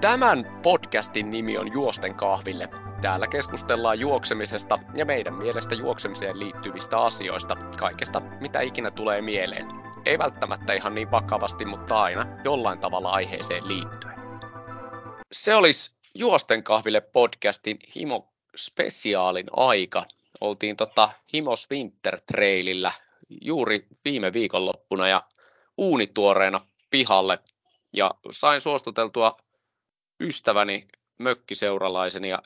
Tämän podcastin nimi on Juosten kahville. Täällä keskustellaan juoksemisesta ja meidän mielestä juoksemiseen liittyvistä asioista, kaikesta mitä ikinä tulee mieleen. Ei välttämättä ihan niin vakavasti, mutta aina jollain tavalla aiheeseen liittyen. Se olisi Juosten kahville podcastin Himo spesiaalin aika. Oltiin tota Himos Winter Trailillä juuri viime viikonloppuna ja uunituoreena pihalle ja sain suostuteltua ystäväni mökkiseuralaisen ja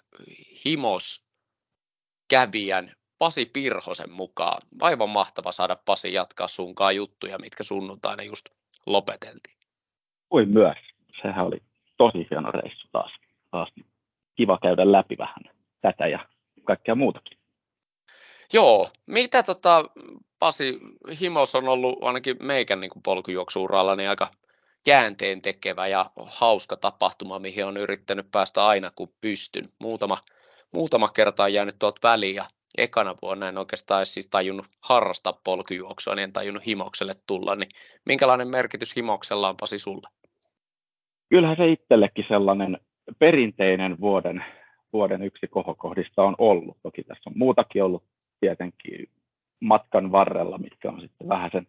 himos kävijän Pasi Pirhosen mukaan. Aivan mahtava saada Pasi jatkaa sunkaan juttuja, mitkä sunnuntaina just lopeteltiin. Kuin myös. Sehän oli tosi hieno reissu taas. taas kiva käydä läpi vähän tätä ja kaikkea muutakin. Joo, mitä tota, Pasi, Himos on ollut ainakin meikän niin polkujuoksuuralla niin aika käänteen tekevä ja hauska tapahtuma, mihin on yrittänyt päästä aina kun pystyn. Muutama, muutama kerta on jäänyt tuolta väliin ja ekana vuonna en oikeastaan edes siis tajunnut harrastaa polkujuoksua, niin en tajunnut himokselle tulla. Niin minkälainen merkitys himoksella on Pasi sulle? Kyllähän se itsellekin sellainen perinteinen vuoden, vuoden yksi kohokohdista on ollut. Toki tässä on muutakin ollut tietenkin matkan varrella, mitkä on sitten vähän sen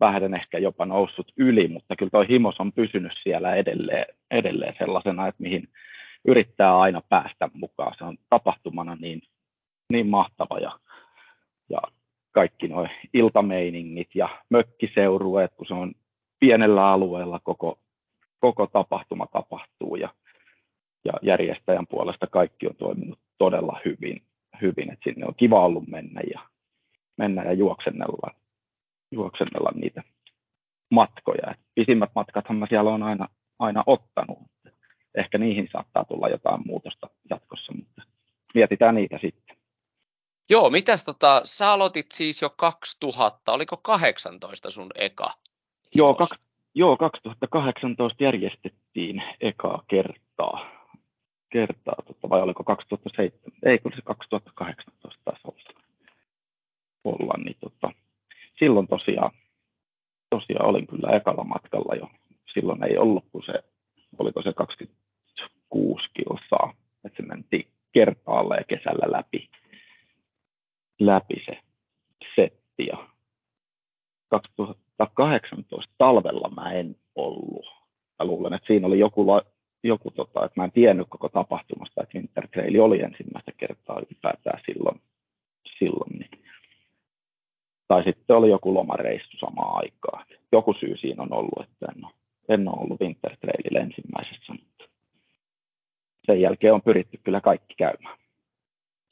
vähän ehkä jopa noussut yli, mutta kyllä tuo himos on pysynyt siellä edelleen, edelleen sellaisena, että mihin yrittää aina päästä mukaan. Se on tapahtumana niin, niin mahtava ja, ja kaikki nuo iltameiningit ja mökkiseurueet, kun se on pienellä alueella koko, koko tapahtuma tapahtuu ja, ja järjestäjän puolesta kaikki on toiminut todella hyvin, hyvin että sinne on kiva ollut mennä ja, mennä ja juoksennella juoksennella niitä matkoja. Et pisimmät matkathan mä siellä on aina, aina ottanut. Ehkä niihin saattaa tulla jotain muutosta jatkossa, mutta mietitään niitä sitten. Joo, mitäs tota, sä aloitit siis jo 2000, oliko 18 sun eka? Joo, kak, joo, 2018 järjestettiin ekaa kertaa. kertaa tota, vai oliko 2007? Ei, kun se 2018 taas olla. olla niin tota, silloin tosiaan, tosiaan olin kyllä ekalla matkalla jo. Silloin ei ollut kuin se, oliko se 26 kilsaa, että se mentiin kertaalle ja kesällä läpi, läpi se setti. Ja 2018 talvella mä en ollut. Mä luulen, että siinä oli joku, joku tota, että mä en tiennyt koko tapahtumasta, että Winter Trail oli ensimmäistä kertaa ylipäätään silloin, silloin niin tai sitten oli joku lomareissu samaan aikaan. Joku syy siinä on ollut, että en ole, en ole ollut Wintertrailillä ensimmäisessä, mutta sen jälkeen on pyritty kyllä kaikki käymään.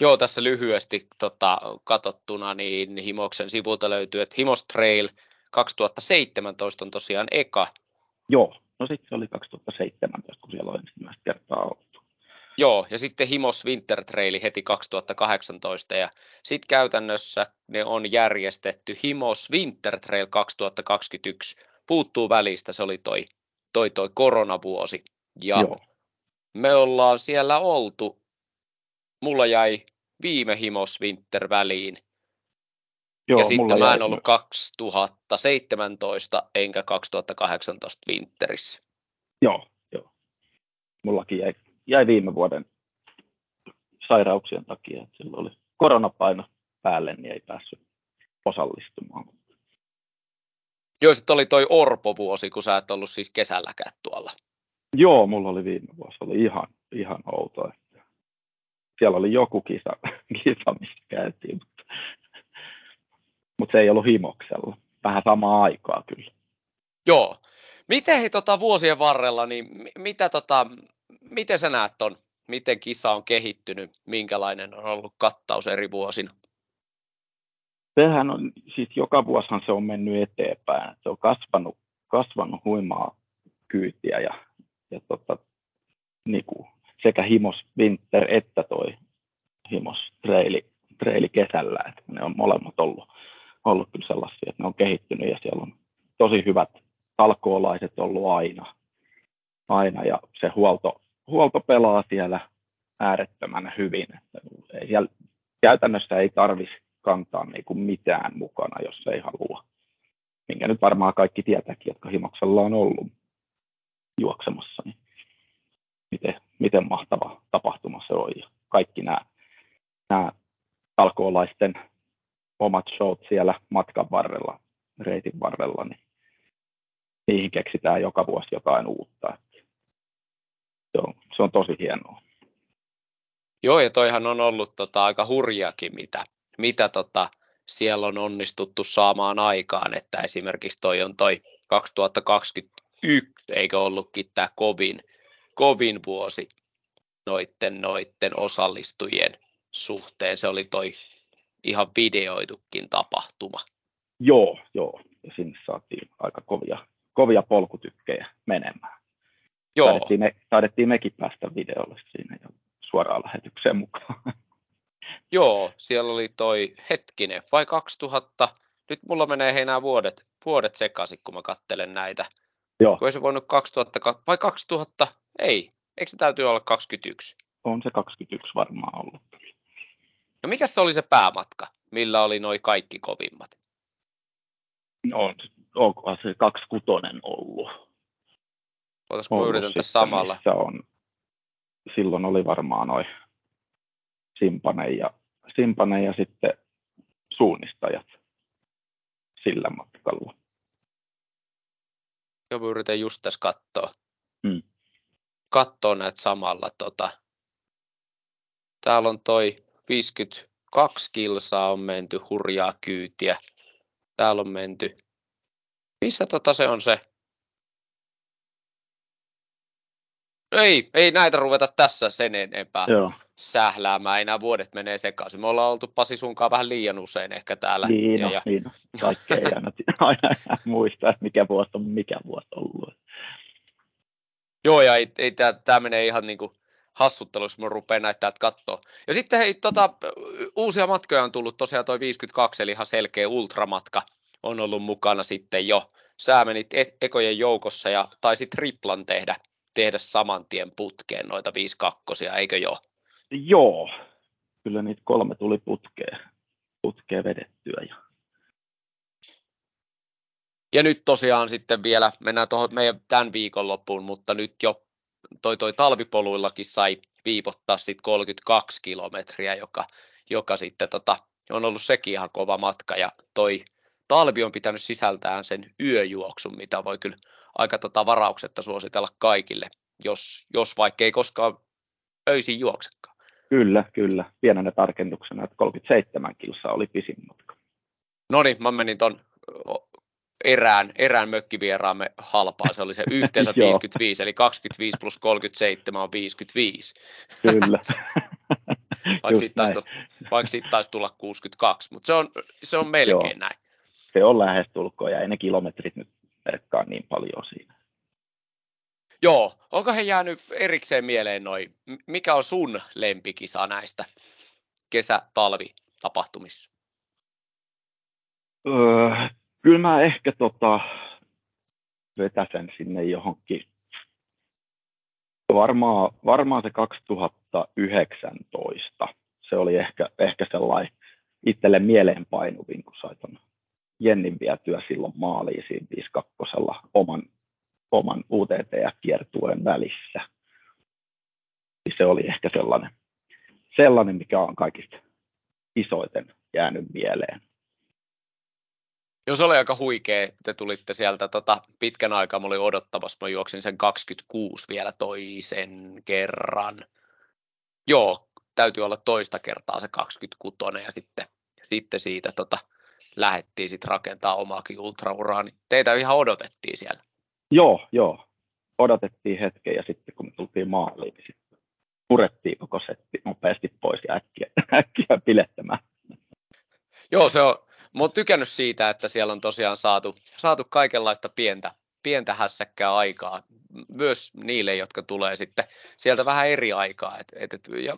Joo, tässä lyhyesti tota, katsottuna, niin Himoksen sivulta löytyy, että Himos Trail 2017 on tosiaan eka. Joo, no sitten se oli 2017, kun siellä on ensimmäistä kertaa ollut. Joo, ja sitten Himos Winter Trail heti 2018 ja sitten käytännössä ne on järjestetty Himos Winter Trail 2021. Puuttuu välistä, se oli toi, toi, toi koronavuosi. Ja Joo. me ollaan siellä oltu, mulla jäi viime Himos Winter väliin. Joo, ja sitten mä en ollut 2017 enkä 2018 Winterissä. Joo, joo. Mullakin jäi jäi viime vuoden sairauksien takia. Että silloin oli koronapaino päälle, niin ei päässyt osallistumaan. Joo, sitten oli toi Orpo-vuosi, kun sä et ollut siis kesälläkään tuolla. Joo, mulla oli viime vuosi, oli ihan, ihan outo. Että siellä oli joku kisa, kisa missä käytiin, mutta, mutta se ei ollut himoksella. Vähän samaa aikaa kyllä. Joo. Miten he, tota, vuosien varrella, niin mitä tota, miten sä näet ton? Miten kisa on kehittynyt? Minkälainen on ollut kattaus eri vuosina? Sehän on, siis joka vuosihan se on mennyt eteenpäin. Se on kasvanut, kasvanut huimaa kyytiä ja, ja tota, niin kuin sekä Himos Winter että toi Himos Traili, traili kesällä. Että ne on molemmat ollut, ollut kyllä sellaisia, että ne on kehittynyt ja siellä on tosi hyvät talkoolaiset ollut aina. aina ja se huolto, huolto pelaa siellä äärettömän hyvin. Ei siellä, käytännössä ei tarvitsisi kantaa niin mitään mukana, jos ei halua. Minkä nyt varmaan kaikki tietääkin, jotka himoksella on ollut juoksemassa. Niin, niin miten mahtava tapahtuma se oli. Kaikki nämä, nämä talkoolaisten omat showt siellä matkan varrella, reitin varrella, niin niihin keksitään joka vuosi jotain uutta. Se on, se on tosi hienoa. Joo, ja toihan on ollut tota, aika hurjakin, mitä, mitä tota, siellä on onnistuttu saamaan aikaan, että esimerkiksi toi on toi 2021, eikö ollutkin tämä kovin, kovin vuosi noitten, noitten osallistujien suhteen. Se oli toi ihan videoitukin tapahtuma. Joo, joo. Ja sinne saatiin aika kovia, kovia polkutykkejä menemään. Joo. Taidettiin, me, taidettiin mekin päästä videolle siinä jo suoraan lähetykseen mukaan. Joo, siellä oli toi hetkinen, vai 2000, nyt mulla menee heinää vuodet, vuodet sekaisin, kun mä kattelen näitä. Joo. Kun se voinut 2000, vai 2000, ei, eikö se täytyy olla 21? On se 21 varmaan ollut. Ja mikä se oli se päämatka, millä oli noin kaikki kovimmat? No, onkohan se 26 ollut. Olisiko yritän tässä samalla? on, silloin oli varmaan noin Simpane ja, Simpane ja sitten suunnistajat sillä matkalla. Joo, yritän just tässä katsoa. Hmm. Katsoa näitä samalla. Tota. Täällä on toi 52 kilsaa on menty hurjaa kyytiä. Täällä on menty. Missä tota se on se? Ei, ei näitä ruveta tässä sen enempää. Joo sähläämään, ei nämä vuodet menee sekaisin. Me ollaan oltu Pasi sunkaan vähän liian usein ehkä täällä. Niin, ja, ja... niin kaikkea ei aina, aina muista, että mikä vuosi on mikä vuosi ollut. Joo, ja ei, ei tämä menee ihan niin kuin hassuttelussa, kun rupeaa näitä täältä katsoa. Ja sitten hei, tota, uusia matkoja on tullut tosiaan toi 52, eli ihan selkeä ultramatka on ollut mukana sitten jo. Sä menit e- ekojen joukossa ja taisit triplan tehdä, tehdä saman tien putkeen noita 52, eikö joo? Joo, kyllä niitä kolme tuli putkeen, putkeen vedettyä. Ja... ja nyt tosiaan sitten vielä, mennään tuohon meidän tämän viikon loppuun, mutta nyt jo toi, toi talvipoluillakin sai viipottaa sitten 32 kilometriä, joka, joka sitten tota, on ollut sekin ihan kova matka ja toi talvi on pitänyt sisältään sen yöjuoksun, mitä voi kyllä aika tota varauksetta suositella kaikille, jos, jos vaikka ei koskaan öisin juoksekaan. Kyllä, kyllä. Pienenä tarkennuksena, että 37 kilsaa oli pisin matka. No niin, mä menin ton erään, erään mökkivieraamme halpaan. Se oli se yhteensä 55, eli 25 plus 37 on 55. Kyllä. vaikka siitä taisi, vaikka siitä taisi tulla 62, mutta se on, se on melkein Joo. näin. Se on lähestulkoon ja ei ne kilometrit nyt merkkaa niin paljon siinä. Joo, onko he jäänyt erikseen mieleen noin, mikä on sun lempikisa näistä kesä-talvi-tapahtumissa? Öö, kyllä mä ehkä tota, vetäsen sinne johonkin. Varmaan, varmaan se 2019. Se oli ehkä, ehkä sellainen itselle mieleenpainuvin, kun sai ton Jennin vietyä silloin maaliin siinä 52 oman oman UTTF-kiertueen välissä. Se oli ehkä sellainen, sellainen, mikä on kaikista isoiten jäänyt mieleen. Joo, se oli aika huikea. Te tulitte sieltä tota, pitkän aikaa, mä olin odottamassa, mä juoksin sen 26 vielä toisen kerran. Joo, täytyy olla toista kertaa se 26 ja sitten, sitten siitä tota, lähdettiin sitten rakentaa omaakin ultrauraa, niin teitä ihan odotettiin siellä. Joo, joo. Odotettiin hetken ja sitten kun me tultiin maaliin, niin sitten purettiin koko setti nopeasti pois ja äkkiä, äkkiä pilettämään. Joo, se on, mä oon tykännyt siitä, että siellä on tosiaan saatu, saatu kaikenlaista pientä, pientä hässäkkää aikaa, myös niille, jotka tulee sitten sieltä vähän eri aikaa. Et, et, et, ja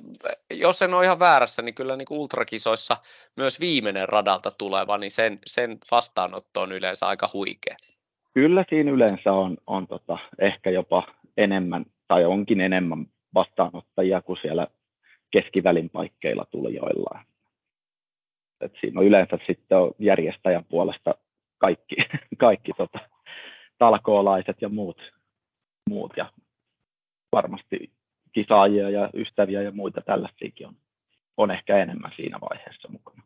jos en ole ihan väärässä, niin kyllä niin kuin ultrakisoissa myös viimeinen radalta tuleva, niin sen, sen vastaanotto on yleensä aika huikea. Kyllä siinä yleensä on, on tota, ehkä jopa enemmän, tai onkin enemmän vastaanottajia kuin siellä keskivälin paikkeilla tulijoilla. Et siinä on yleensä sitten on järjestäjän puolesta kaikki, kaikki tota, talkoolaiset ja muut, muut. Ja varmasti kisaajia ja ystäviä ja muita tällaisiakin on, on ehkä enemmän siinä vaiheessa mukana.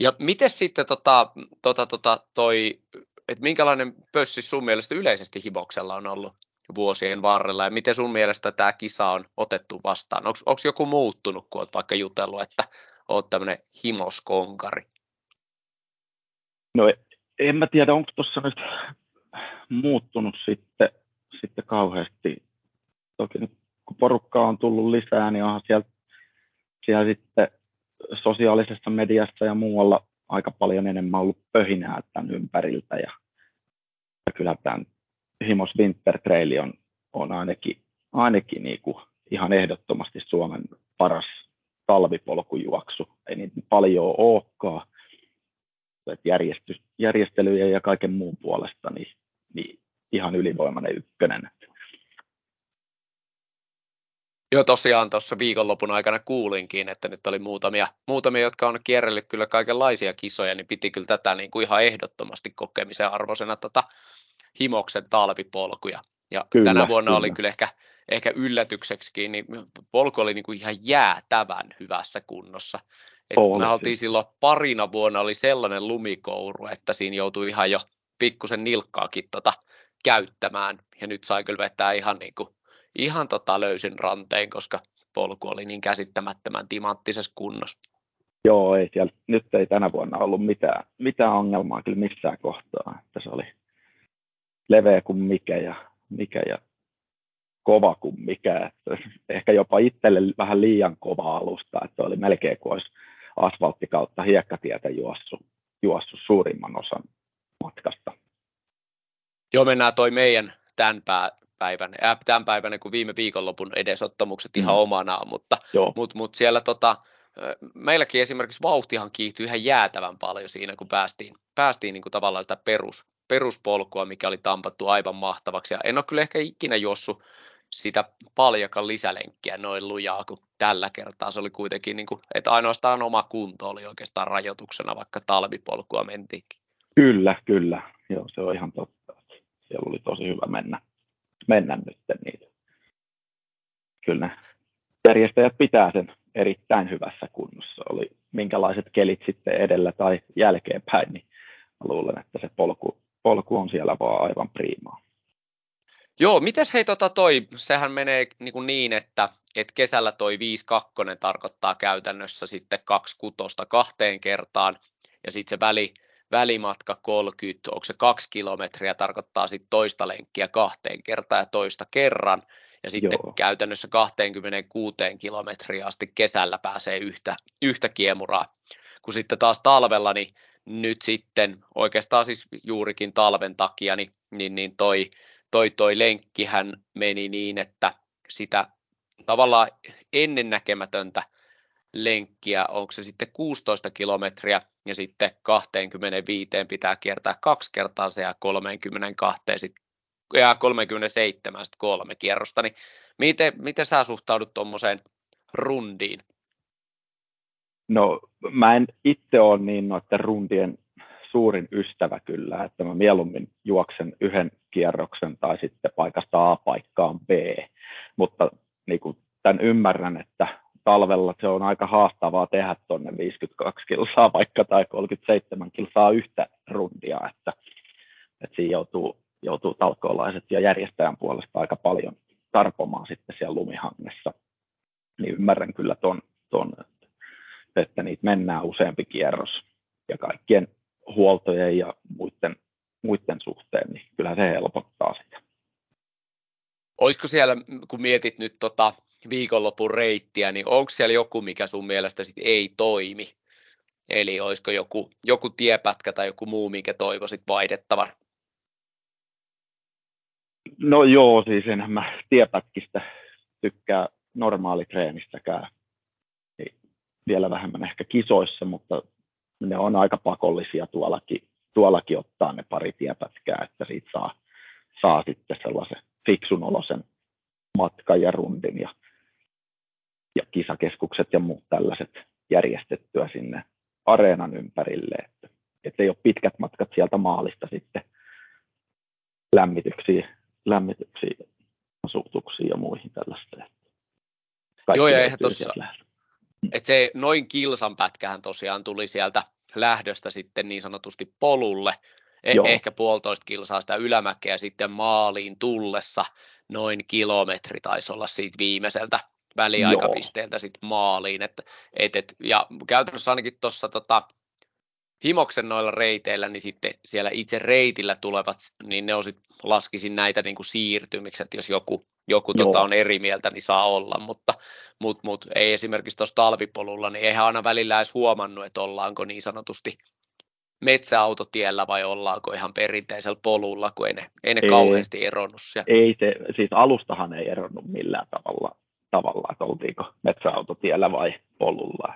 Ja miten sitten tota, tota, tota, toi, että minkälainen pössi sun mielestä yleisesti Hiboksella on ollut vuosien varrella ja miten sun mielestä tämä kisa on otettu vastaan? Onko joku muuttunut, kun olet vaikka jutellut, että olet tämmöinen himoskonkari? No en mä tiedä, onko tuossa nyt muuttunut sitten, sitten kauheasti. Toki nyt kun porukkaa on tullut lisää, niin onhan siellä, siellä sitten sosiaalisessa mediassa ja muualla aika paljon enemmän ollut pöhinää tämän ympäriltä. Ja, ja kyllä tämän Himos Winter Trail on, on ainakin, ainakin niin kuin ihan ehdottomasti Suomen paras talvipolkujuoksu. Ei niin paljon olekaan. Järjestelyjen ja kaiken muun puolesta niin, niin ihan ylivoimainen ykkönen. Joo, tosiaan tuossa viikonlopun aikana kuulinkin, että nyt oli muutamia, muutamia jotka on kierrellyt kyllä kaikenlaisia kisoja, niin piti kyllä tätä niin kuin ihan ehdottomasti kokemisen arvoisena tota Himoksen talvipolkuja. Ja kyllä, tänä vuonna kyllä. oli kyllä ehkä, ehkä yllätykseksikin, niin polku oli niin kuin ihan jäätävän hyvässä kunnossa. Et me oltiin silloin parina vuonna oli sellainen lumikouru, että siinä joutui ihan jo pikkusen nilkkaakin tota käyttämään. Ja nyt sai kyllä vetää ihan niin kuin ihan tota löysin ranteen, koska polku oli niin käsittämättömän timanttisessa kunnossa. Joo, ei siellä, nyt ei tänä vuonna ollut mitään, mitään ongelmaa kyllä missään kohtaa. Että se oli leveä kuin mikä ja, mikä ja kova kuin mikä. Että ehkä jopa itselle vähän liian kova alusta, että oli melkein kuin olisi asfaltti kautta hiekkatietä juossut, juossut suurimman osan matkasta. Joo, mennään toi meidän tämän pää, päivän, äh, tämän päivän kuin viime viikonlopun edesottamukset ihan mm. omanaan, mutta, mutta, mutta siellä tota, meilläkin esimerkiksi vauhtihan kiihtyi ihan jäätävän paljon siinä, kun päästiin, päästiin niin kuin tavallaan sitä perus, peruspolkua, mikä oli tampattu aivan mahtavaksi. Ja en ole kyllä ehkä ikinä juossut sitä paljakan lisälenkkiä noin lujaa kuin tällä kertaa. Se oli kuitenkin, niin kuin, että ainoastaan oma kunto oli oikeastaan rajoituksena, vaikka talvipolkua mentiinkin. Kyllä, kyllä. Joo, se on ihan totta. Siellä oli tosi hyvä mennä mennä nyt niitä. Kyllä järjestäjät pitää sen erittäin hyvässä kunnossa. Oli minkälaiset kelit sitten edellä tai jälkeenpäin, niin luulen, että se polku, polku on siellä vaan aivan priimaa. Joo, mites hei tota toi, sehän menee niin, kuin niin että, että kesällä toi 5-2 tarkoittaa käytännössä sitten 2 kutosta kahteen kertaan, ja sitten se väli, välimatka 30, onko se kaksi kilometriä, tarkoittaa sitten toista lenkkiä kahteen kertaan ja toista kerran. Ja sitten Joo. käytännössä 26 kilometriä asti kesällä pääsee yhtä, yhtä kiemuraa. Kun sitten taas talvella, niin nyt sitten oikeastaan siis juurikin talven takia, niin, niin, niin toi, toi, toi lenkkihän meni niin, että sitä tavallaan ennennäkemätöntä lenkkiä, onko se sitten 16 kilometriä ja sitten 25 pitää kiertää kaksi kertaa se ja 32 sit, ja 37 sitten kolme kierrosta, niin miten, miten sä suhtaudut tuommoiseen rundiin? No mä en itse ole niin noiden rundien suurin ystävä kyllä, että mä mieluummin juoksen yhden kierroksen tai sitten paikasta A paikkaan B, mutta niin kuin tämän ymmärrän, että talvella se on aika haastavaa tehdä tuonne 52 kilsaa vaikka tai 37 kilsaa yhtä rundia, että, että siinä joutuu, joutuu talkoolaiset ja järjestäjän puolesta aika paljon tarpomaan sitten siellä lumihangessa. Niin ymmärrän kyllä ton, ton että niitä mennään useampi kierros ja kaikkien huoltojen ja muiden, muiden suhteen, niin kyllä se helpottaa sitä. Olisiko siellä, kun mietit nyt tota viikonlopun reittiä, niin onko siellä joku, mikä sun mielestä sit ei toimi? Eli olisiko joku, joku tiepätkä tai joku muu, mikä toivoisit vaihdettavan? No joo, siis enhän mä tiepätkistä tykkää normaalitreenistäkään. Vielä vähemmän ehkä kisoissa, mutta ne on aika pakollisia tuollakin, tuollakin ottaa ne pari tiepätkää, että siitä saa, saa sitten sellaisen fiksun olosen matkan ja rundin ja, ja kisakeskukset ja muut tällaiset järjestettyä sinne areenan ympärille, että, että ei ole pitkät matkat sieltä maalista sitten lämmityksiä, lämmityksiä asutuksiin ja Kaikki Joo, ja eihän tossa- läheltä. Et se noin kilsan pätkähän tosiaan tuli sieltä lähdöstä sitten niin sanotusti polulle. E- Joo. ehkä puolitoista kilsaa sitä ylämäkeä sitten maaliin tullessa noin kilometri taisi olla siitä viimeiseltä väliaikapisteeltä sitten maaliin. Et, et, et, ja käytännössä ainakin tuossa tota, Himoksen noilla reiteillä, niin sitten siellä itse reitillä tulevat, niin ne on sit, laskisin näitä niin kuin siirtymiksi, että jos joku, joku Joo. tota, on eri mieltä, niin saa olla, mutta mut, mut, ei esimerkiksi tuossa talvipolulla, niin eihän aina välillä edes huomannut, että ollaanko niin sanotusti metsäautotiellä vai ollaanko ihan perinteisellä polulla, kun ei ne, ei ne Ei. kauheasti eronnut siellä. Ei se, siis alustahan ei eronnut millään tavalla, tavalla että oltiinko metsäautotiellä vai polulla.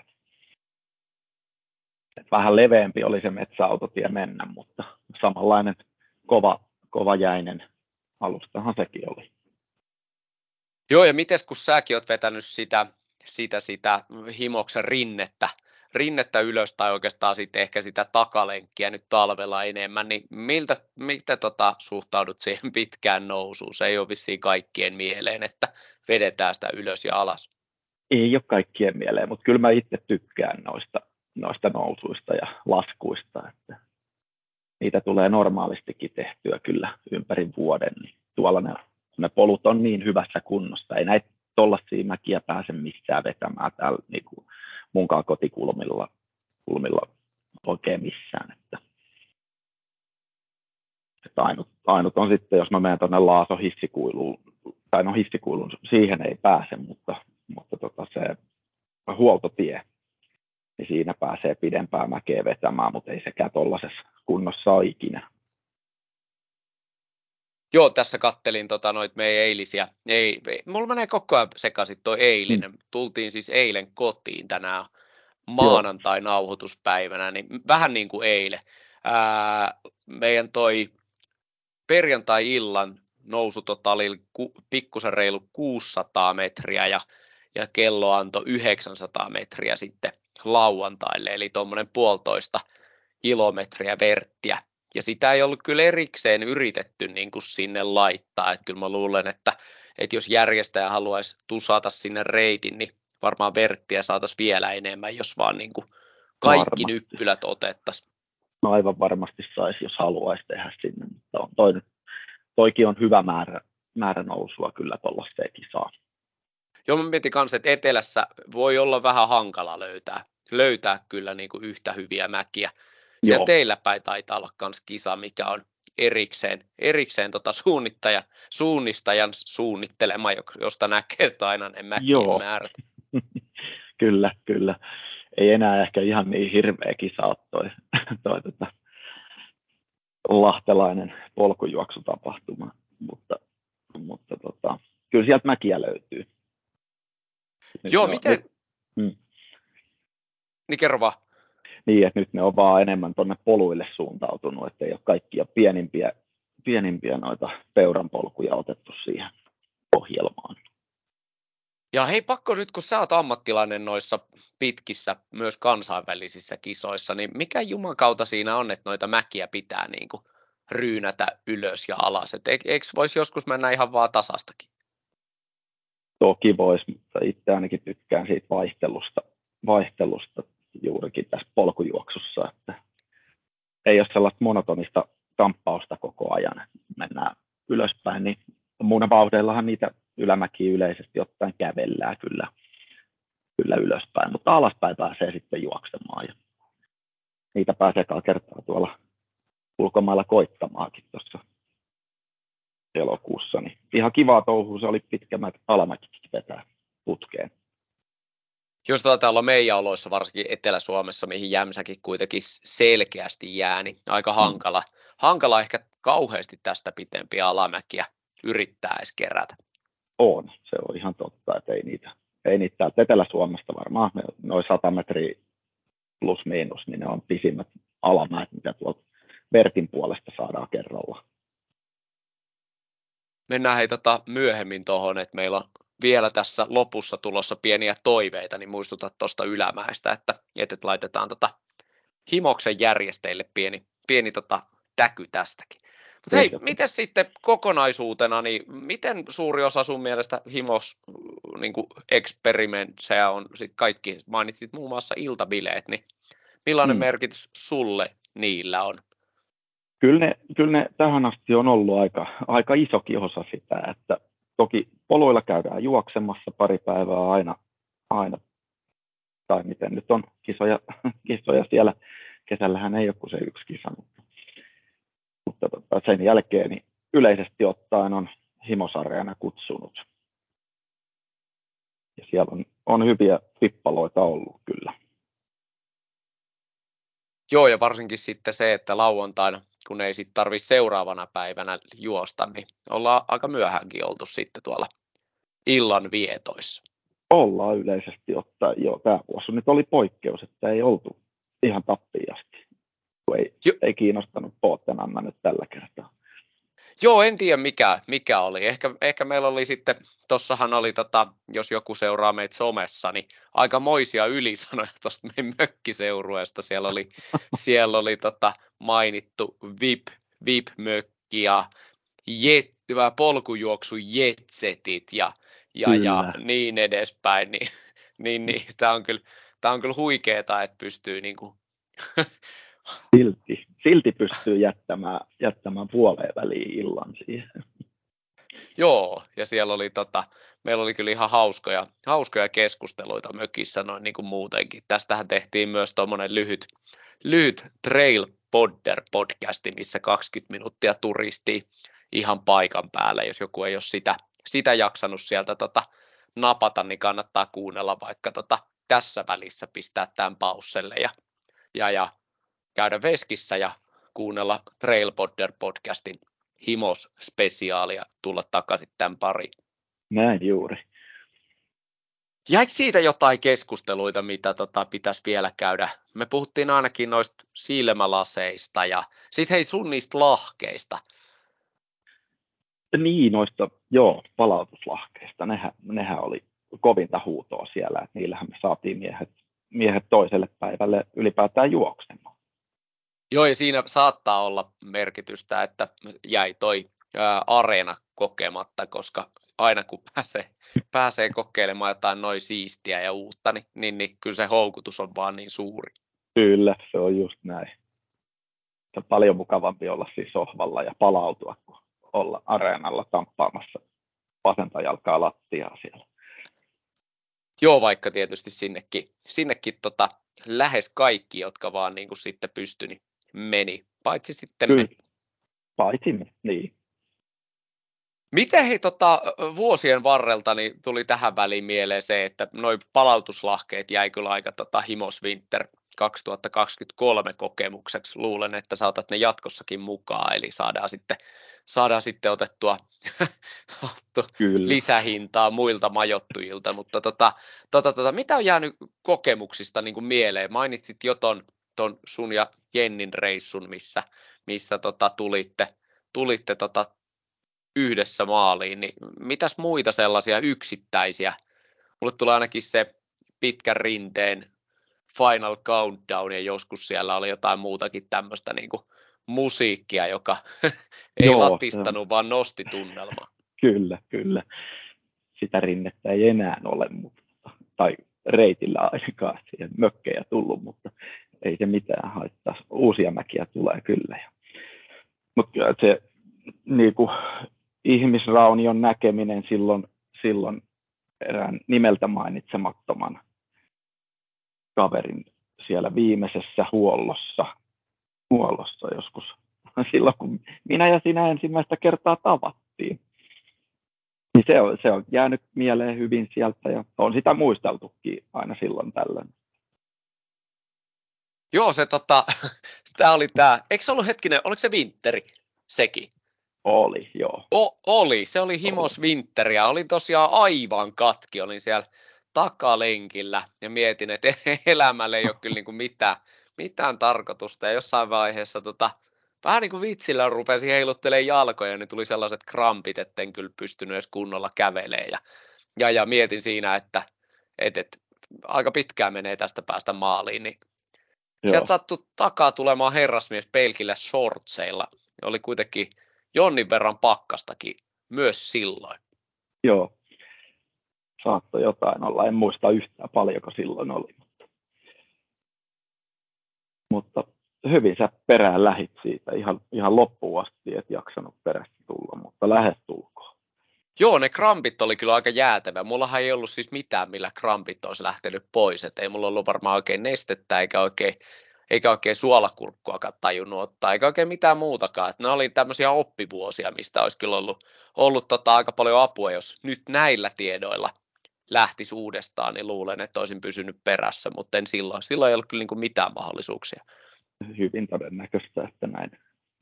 Et vähän leveämpi oli se metsäautotie mennä, mutta samanlainen kova, kova jäinen alustahan sekin oli. Joo, ja mites kun säkin oot vetänyt sitä, sitä, sitä himoksen rinnettä, rinnettä ylös tai oikeastaan sitten ehkä sitä takalenkkiä nyt talvella enemmän, niin miltä, miltä tota suhtaudut siihen pitkään nousuun? Se ei ole vissiin kaikkien mieleen, että vedetään sitä ylös ja alas. Ei ole kaikkien mieleen, mutta kyllä mä itse tykkään noista, noista nousuista ja laskuista, että niitä tulee normaalistikin tehtyä kyllä ympäri vuoden, niin tuolla ne, ne polut on niin hyvässä kunnossa, ei näitä tuollaisia mäkiä pääse missään vetämään täällä niin kuin munkaan kotikulmilla kulmilla oikein missään. Että, että ainut, ainut, on sitten, jos mä menen tuonne Laaso hissikuiluun, tai no hissikuiluun, siihen ei pääse, mutta, mutta tota se huoltotie, niin siinä pääsee pidempää mäkeä vetämään, mutta ei sekään tuollaisessa kunnossa ole ikinä. Joo, tässä kattelin tota, noit meidän eilisiä. Ei, ei, mulla menee koko ajan sekaisin toi eilinen. Mm. Tultiin siis eilen kotiin tänään maanantai nauhoituspäivänä, niin vähän niin kuin eilen. Ää, meidän toi perjantai-illan nousu tota oli ku, pikkusen reilu 600 metriä ja, ja kello antoi 900 metriä sitten lauantaille, eli tuommoinen puolitoista kilometriä verttiä ja sitä ei ollut kyllä erikseen yritetty niin kuin sinne laittaa, että kyllä mä luulen, että, että jos järjestäjä haluaisi tusata sinne reitin, niin varmaan verttiä saataisiin vielä enemmän, jos vaan niin kuin kaikki Varmasti. nyppylät otettaisiin. No aivan varmasti saisi, jos haluaisi tehdä sinne, toi, nyt- toikin on hyvä määrä, määrä nousua kyllä tuollaiseen kisaan. Joo, mä mietin kanssa, että etelässä voi olla vähän hankala löytää, löytää kyllä niin kuin yhtä hyviä mäkiä. Siellä Joo. teillä päin taitaa olla myös kisa, mikä on erikseen, erikseen tota suunnittaja, suunnistajan suunnittelema, jo- josta näkee sitä aina ne mäkien Joo. määrät. kyllä, kyllä. Ei enää ehkä ihan niin hirveä kisa ole toi, toi tota, lahtelainen polkujuoksutapahtuma, mutta, mutta tota, kyllä sieltä mäkiä löytyy. Nyt Joo, miten? Nyt, Mm. Niin kerro vaan. niin, että nyt ne on vaan enemmän tuonne poluille suuntautunut, että ei ole kaikkia pienimpiä, pienimpiä noita peuranpolkuja otettu siihen ohjelmaan. Ja hei, pakko nyt, kun sä oot ammattilainen noissa pitkissä, myös kansainvälisissä kisoissa, niin mikä jumakauta siinä on, että noita mäkiä pitää niin kuin ryynätä ylös ja alas? Et eikö eikö voisi joskus mennä ihan vaan tasastakin? Toki voisi, mutta itse ainakin tykkään siitä vaihtelusta, vaihtelusta juurikin tässä polkujuoksussa, että ei ole sellaista monotonista kamppausta koko ajan, mennään ylöspäin, niin muuna vauhdeillahan niitä ylämäkiä yleisesti ottaen kävellään kyllä, kyllä ylöspäin, mutta alaspäin pääsee sitten juoksemaan ja niitä pääsee kertaa tuolla ulkomailla koittamaakin tuossa elokuussa, niin ihan kivaa touhua se oli pitkämät alamäkikin vetää putkeen. Jos taitaa olla meidän oloissa, varsinkin Etelä-Suomessa, mihin Jämsäkin kuitenkin selkeästi jää, niin aika hankala, hankala ehkä kauheasti tästä pitempiä alamäkiä yrittää edes kerätä. On, se on ihan totta, että ei niitä, ei niitä täältä Etelä-Suomesta varmaan, noin 100 metriä plus miinus, niin ne on pisimmät alamäet, mitä tuolta Vertin puolesta saadaan kerralla. Mennään hei tota myöhemmin tuohon, että meillä on vielä tässä lopussa tulossa pieniä toiveita, niin muistuta tuosta ylämäestä, että, että laitetaan tota Himoksen järjestäjille pieni, pieni tota täky tästäkin. Mutta hei, miten sitten kokonaisuutena, niin miten suuri osa sun mielestä Himos niin kuin experimentsejä on sit kaikki, mainitsit muun muassa iltabileet, niin millainen hmm. merkitys sulle niillä on? Kyllä ne, kyllä ne tähän asti on ollut aika, aika isokin osa sitä, että toki poluilla käydään juoksemassa pari päivää aina, aina tai miten nyt on kisoja, kisoja siellä. Kesällähän ei ole kuin se yksi kisa, mutta, mutta tota, sen jälkeen niin yleisesti ottaen on himosarjana kutsunut. Ja siellä on, on hyviä pippaloita ollut kyllä. Joo, ja varsinkin sitten se, että lauantaina, kun ei sitten tarvitse seuraavana päivänä juosta, niin ollaan aika myöhäänkin oltu sitten tuolla illan vietoissa. Ollaan yleisesti ottaen, joo. Tämä vuosi nyt oli poikkeus, että ei oltu ihan tappiasti. Ei, ei kiinnostanut Pottenanna nyt tällä kertaa. Joo, en tiedä mikä, mikä oli. Ehkä, ehkä meillä oli sitten, tossahan oli, tota, jos joku seuraa meitä somessa, niin aika moisia ylisanoja tuosta meidän mökkiseurueesta. Siellä oli, siellä oli tota, mainittu VIP, VIP-mökki ja jet, polkujuoksu jetsetit ja, ja, ja niin edespäin. Niin, niin, niin tämä on kyllä, tämä on kyllä huikeeta, että pystyy niin kuin silti, silti pystyy jättämään, jättämään puoleen väliin illan siihen. Joo, ja siellä oli tota, meillä oli kyllä ihan hauskoja, hauskoja keskusteluita mökissä noin niin kuin muutenkin. Tästähän tehtiin myös tuommoinen lyhyt, lyhyt Trail Podder podcasti, missä 20 minuuttia turisti ihan paikan päällä. Jos joku ei ole sitä, sitä jaksanut sieltä tota, napata, niin kannattaa kuunnella vaikka tota, tässä välissä pistää tämän pausselle ja, ja, ja käydä veskissä ja kuunnella Trail Podder podcastin himos-spesiaalia tulla takaisin tämän pari. Näin juuri. Jäikö siitä jotain keskusteluita, mitä tota, pitäisi vielä käydä? Me puhuttiin ainakin noista silmälaseista ja sitten hei sun niistä lahkeista. Niin, noista, joo, palautuslahkeista. Nehän, nehän oli kovinta huutoa siellä, että niillähän me saatiin miehet, miehet toiselle päivälle ylipäätään juoksemaan. Joo, ja siinä saattaa olla merkitystä, että jäi toi areena kokematta, koska aina kun pääsee, pääsee kokeilemaan jotain noin siistiä ja uutta, niin, niin, niin kyllä se houkutus on vaan niin suuri. Kyllä, se on just näin. Se on paljon mukavampi olla siis sohvalla ja palautua, kuin olla areenalla tamppaamassa vasenta jalkaa lattiaa siellä. Joo, vaikka tietysti sinnekin, sinnekin tota, lähes kaikki, jotka vaan niin kuin sitten pystyi, niin meni, paitsi sitten Kyllä. me. Paitsi me, niin. Miten hei tota, vuosien varrelta niin tuli tähän väliin mieleen se, että noin palautuslahkeet jäi kyllä aika tota, Himos Winter 2023 kokemukseksi. Luulen, että saatat ne jatkossakin mukaan, eli saadaan sitten, saadaan sitten otettua lisähintaa muilta majottujilta. Mutta tota, tota, tota, mitä on jäänyt kokemuksista niin kuin mieleen? Mainitsit jo ton, ton sun ja Jennin reissun, missä, missä tota, tulitte, tulitte tota, yhdessä maaliin, niin mitäs muita sellaisia yksittäisiä? Mulle tulee ainakin se pitkän rinteen Final Countdown ja joskus siellä oli jotain muutakin tämmöistä niin kuin musiikkia, joka ei Joo, latistanut, vaan nosti tunnelmaa. Kyllä, kyllä. Sitä rinnettä ei enää ole, mutta, tai reitillä ainakaan siihen mökkejä tullut, mutta ei se mitään haittaa. Uusia mäkiä tulee kyllä. Mutta se niin kuin, ihmisraunion näkeminen silloin, silloin erään nimeltä mainitsemattoman kaverin siellä viimeisessä huollossa, huollossa joskus silloin, kun minä ja sinä ensimmäistä kertaa tavattiin. Niin se, on, se on jäänyt mieleen hyvin sieltä ja on sitä muisteltukin aina silloin tällöin. Joo, se tota, tämä oli tämä, eikö se ollut hetkinen, oliko se Winteri sekin? Oli, joo. O, oli, se oli Himos Winteria. Olin tosiaan aivan katki, olin siellä takalenkillä ja mietin, että elämällä ei ole kyllä niin kuin mitään, mitään tarkoitusta. Ja jossain vaiheessa tota, vähän niin kuin vitsillä rupesi heiluttelemaan jalkoja, niin tuli sellaiset krampit, en kyllä pystynyt edes kunnolla kävelemään. Ja, ja, ja mietin siinä, että et, et, aika pitkään menee tästä päästä maaliin, niin Joo. sieltä sattui takaa tulemaan herrasmies pelkillä shortseilla. Oli kuitenkin jonnin verran pakkastakin myös silloin. Joo. saatto jotain olla. En muista yhtään paljonko silloin oli. Mutta, mutta hyvin sä perään lähit siitä ihan, ihan loppuun asti, et jaksanut perästä tulla, mutta lähes tulkoon. Joo, ne krampit oli kyllä aika jäätävä. Mullahan ei ollut siis mitään, millä krampit olisi lähtenyt pois. Et ei mulla ollut varmaan oikein nestettä eikä oikein, eikä oikein suolakurkkuakaan tajunnut ottaa, eikä oikein mitään muutakaan. Et ne oli tämmöisiä oppivuosia, mistä olisi kyllä ollut, ollut tota aika paljon apua, jos nyt näillä tiedoilla lähtisi uudestaan, niin luulen, että olisin pysynyt perässä, mutta en silloin. Silloin ei ollut kyllä niin mitään mahdollisuuksia hyvin todennäköistä, että näin,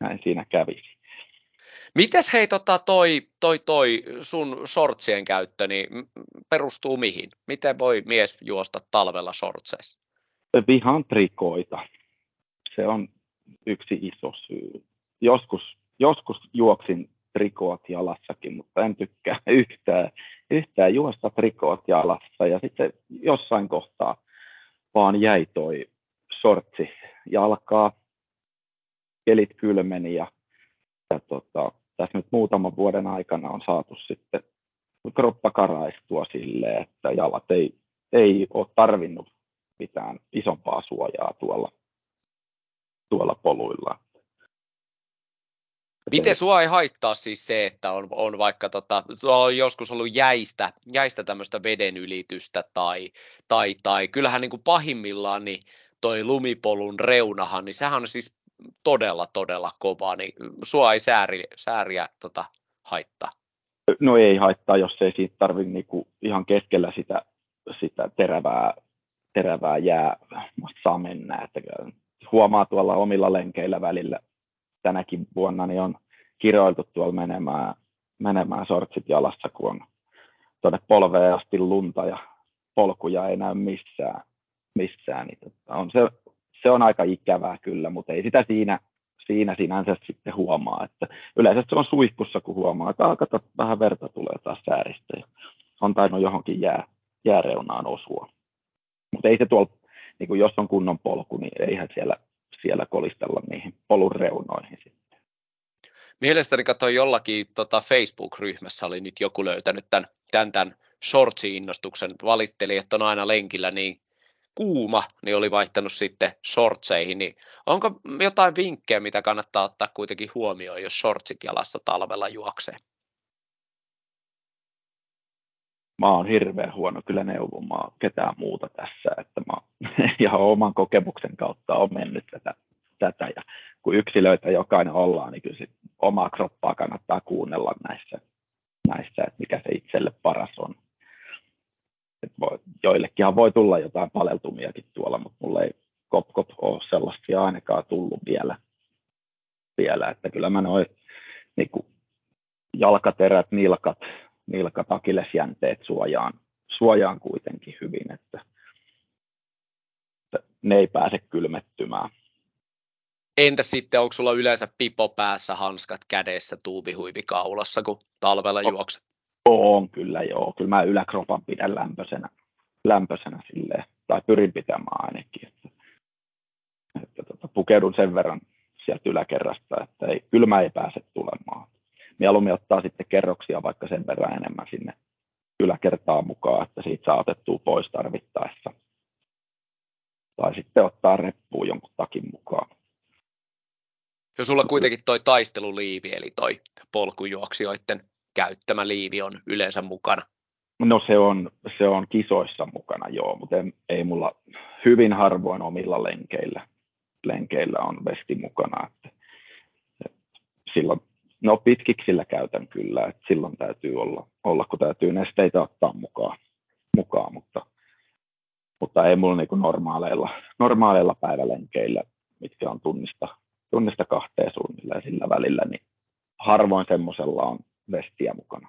näin siinä kävisi. Mites hei tota toi, toi, toi sun shortsien käyttö, niin perustuu mihin? Miten voi mies juosta talvella shortseissa? Vihan trikoita. Se on yksi iso syy. Joskus, joskus juoksin trikoot jalassakin, mutta en tykkää yhtään, yhtään juosta trikoot jalassa. Ja sitten jossain kohtaa vaan jäi toi shortsi jalkaa, kelit kylmeni ja, ja tota, tässä nyt muutaman vuoden aikana on saatu sitten kroppa karaistua silleen, että jalat ei, ei ole tarvinnut mitään isompaa suojaa tuolla, tuolla poluilla. Miten sua ei haittaa siis se, että on, on vaikka tota, on joskus ollut jäistä, jäistä tämmöistä veden ylitystä tai, tai, tai kyllähän niin kuin pahimmillaan niin toi lumipolun reunahan, niin sehän on siis todella, todella kova, niin sua ei sääri, sääriä tota, haittaa. No ei haittaa, jos ei siitä tarvitse niinku ihan keskellä sitä, sitä terävää, terävää jää saa mennä. Että huomaa tuolla omilla lenkeillä välillä tänäkin vuonna, niin on kiroiltu tuolla menemään, menemään sortsit jalassa, kun on tuonne polveen asti lunta ja polkuja ei näy missään missään, niin tota, on se, se on aika ikävää kyllä, mutta ei sitä siinä, siinä sinänsä sitten huomaa, että yleensä se on suihkussa, kun huomaa, että ah, kato, vähän verta tulee taas sääristä ja on tainnut johonkin jää, jääreunaan osua. Mutta ei se tuolla, niin kuin jos on kunnon polku, niin eihän siellä, siellä kolistella niihin polun reunoihin sitten. Mielestäni katsoin jollakin tota Facebook-ryhmässä oli nyt joku löytänyt tämän, tämän, tämän shortsi-innostuksen, valitteli, että on aina lenkillä niin kuuma, niin oli vaihtanut sitten shortseihin, niin onko jotain vinkkejä, mitä kannattaa ottaa kuitenkin huomioon, jos shortsit jalassa talvella juoksee? Mä oon hirveän huono kyllä neuvomaan ketään muuta tässä, että mä ihan oman kokemuksen kautta on mennyt tätä, tätä ja kun yksilöitä jokainen ollaan, niin kyllä sit omaa kroppaa kannattaa kuunnella näissä, näissä, että mikä se itselle paras on et voi, joillekinhan voi tulla jotain paleltumiakin tuolla, mutta mulle ei kop, kop ole sellaisia ainakaan tullut vielä. vielä. Että kyllä mä noin niin jalkaterät, nilkat, nilkat, akillesjänteet suojaan, suojaan kuitenkin hyvin, että, että ne ei pääse kylmettymään. Entä sitten, onko sulla yleensä pipo päässä, hanskat kädessä, tuubihuivi kaulassa, kun talvella juokset? On kyllä joo, kyllä mä yläkropan pidän lämpöisenä, lämpöisenä silleen, tai pyrin pitämään ainakin, että, että tota, pukeudun sen verran sieltä yläkerrasta, että ei, kylmä ei pääse tulemaan. Mieluummin ottaa sitten kerroksia vaikka sen verran enemmän sinne yläkertaan mukaan, että siitä saa otettua pois tarvittaessa. Tai sitten ottaa reppuun jonkun takin mukaan. Jos sulla kuitenkin toi taisteluliivi, eli toi polkujuoksijoiden käyttämä liivi on yleensä mukana? No se on, se on kisoissa mukana, joo, mutta en, ei mulla hyvin harvoin omilla lenkeillä, lenkeillä on vesti mukana. Että, että silloin, no pitkiksillä käytän kyllä, että silloin täytyy olla, olla kun täytyy nesteitä ottaa mukaan, mukaan mutta, mutta ei mulla niinku normaaleilla, normaaleilla päivälenkeillä, mitkä on tunnista, tunnista kahteen suunnilleen sillä välillä, niin harvoin semmoisella on vestiä mukana.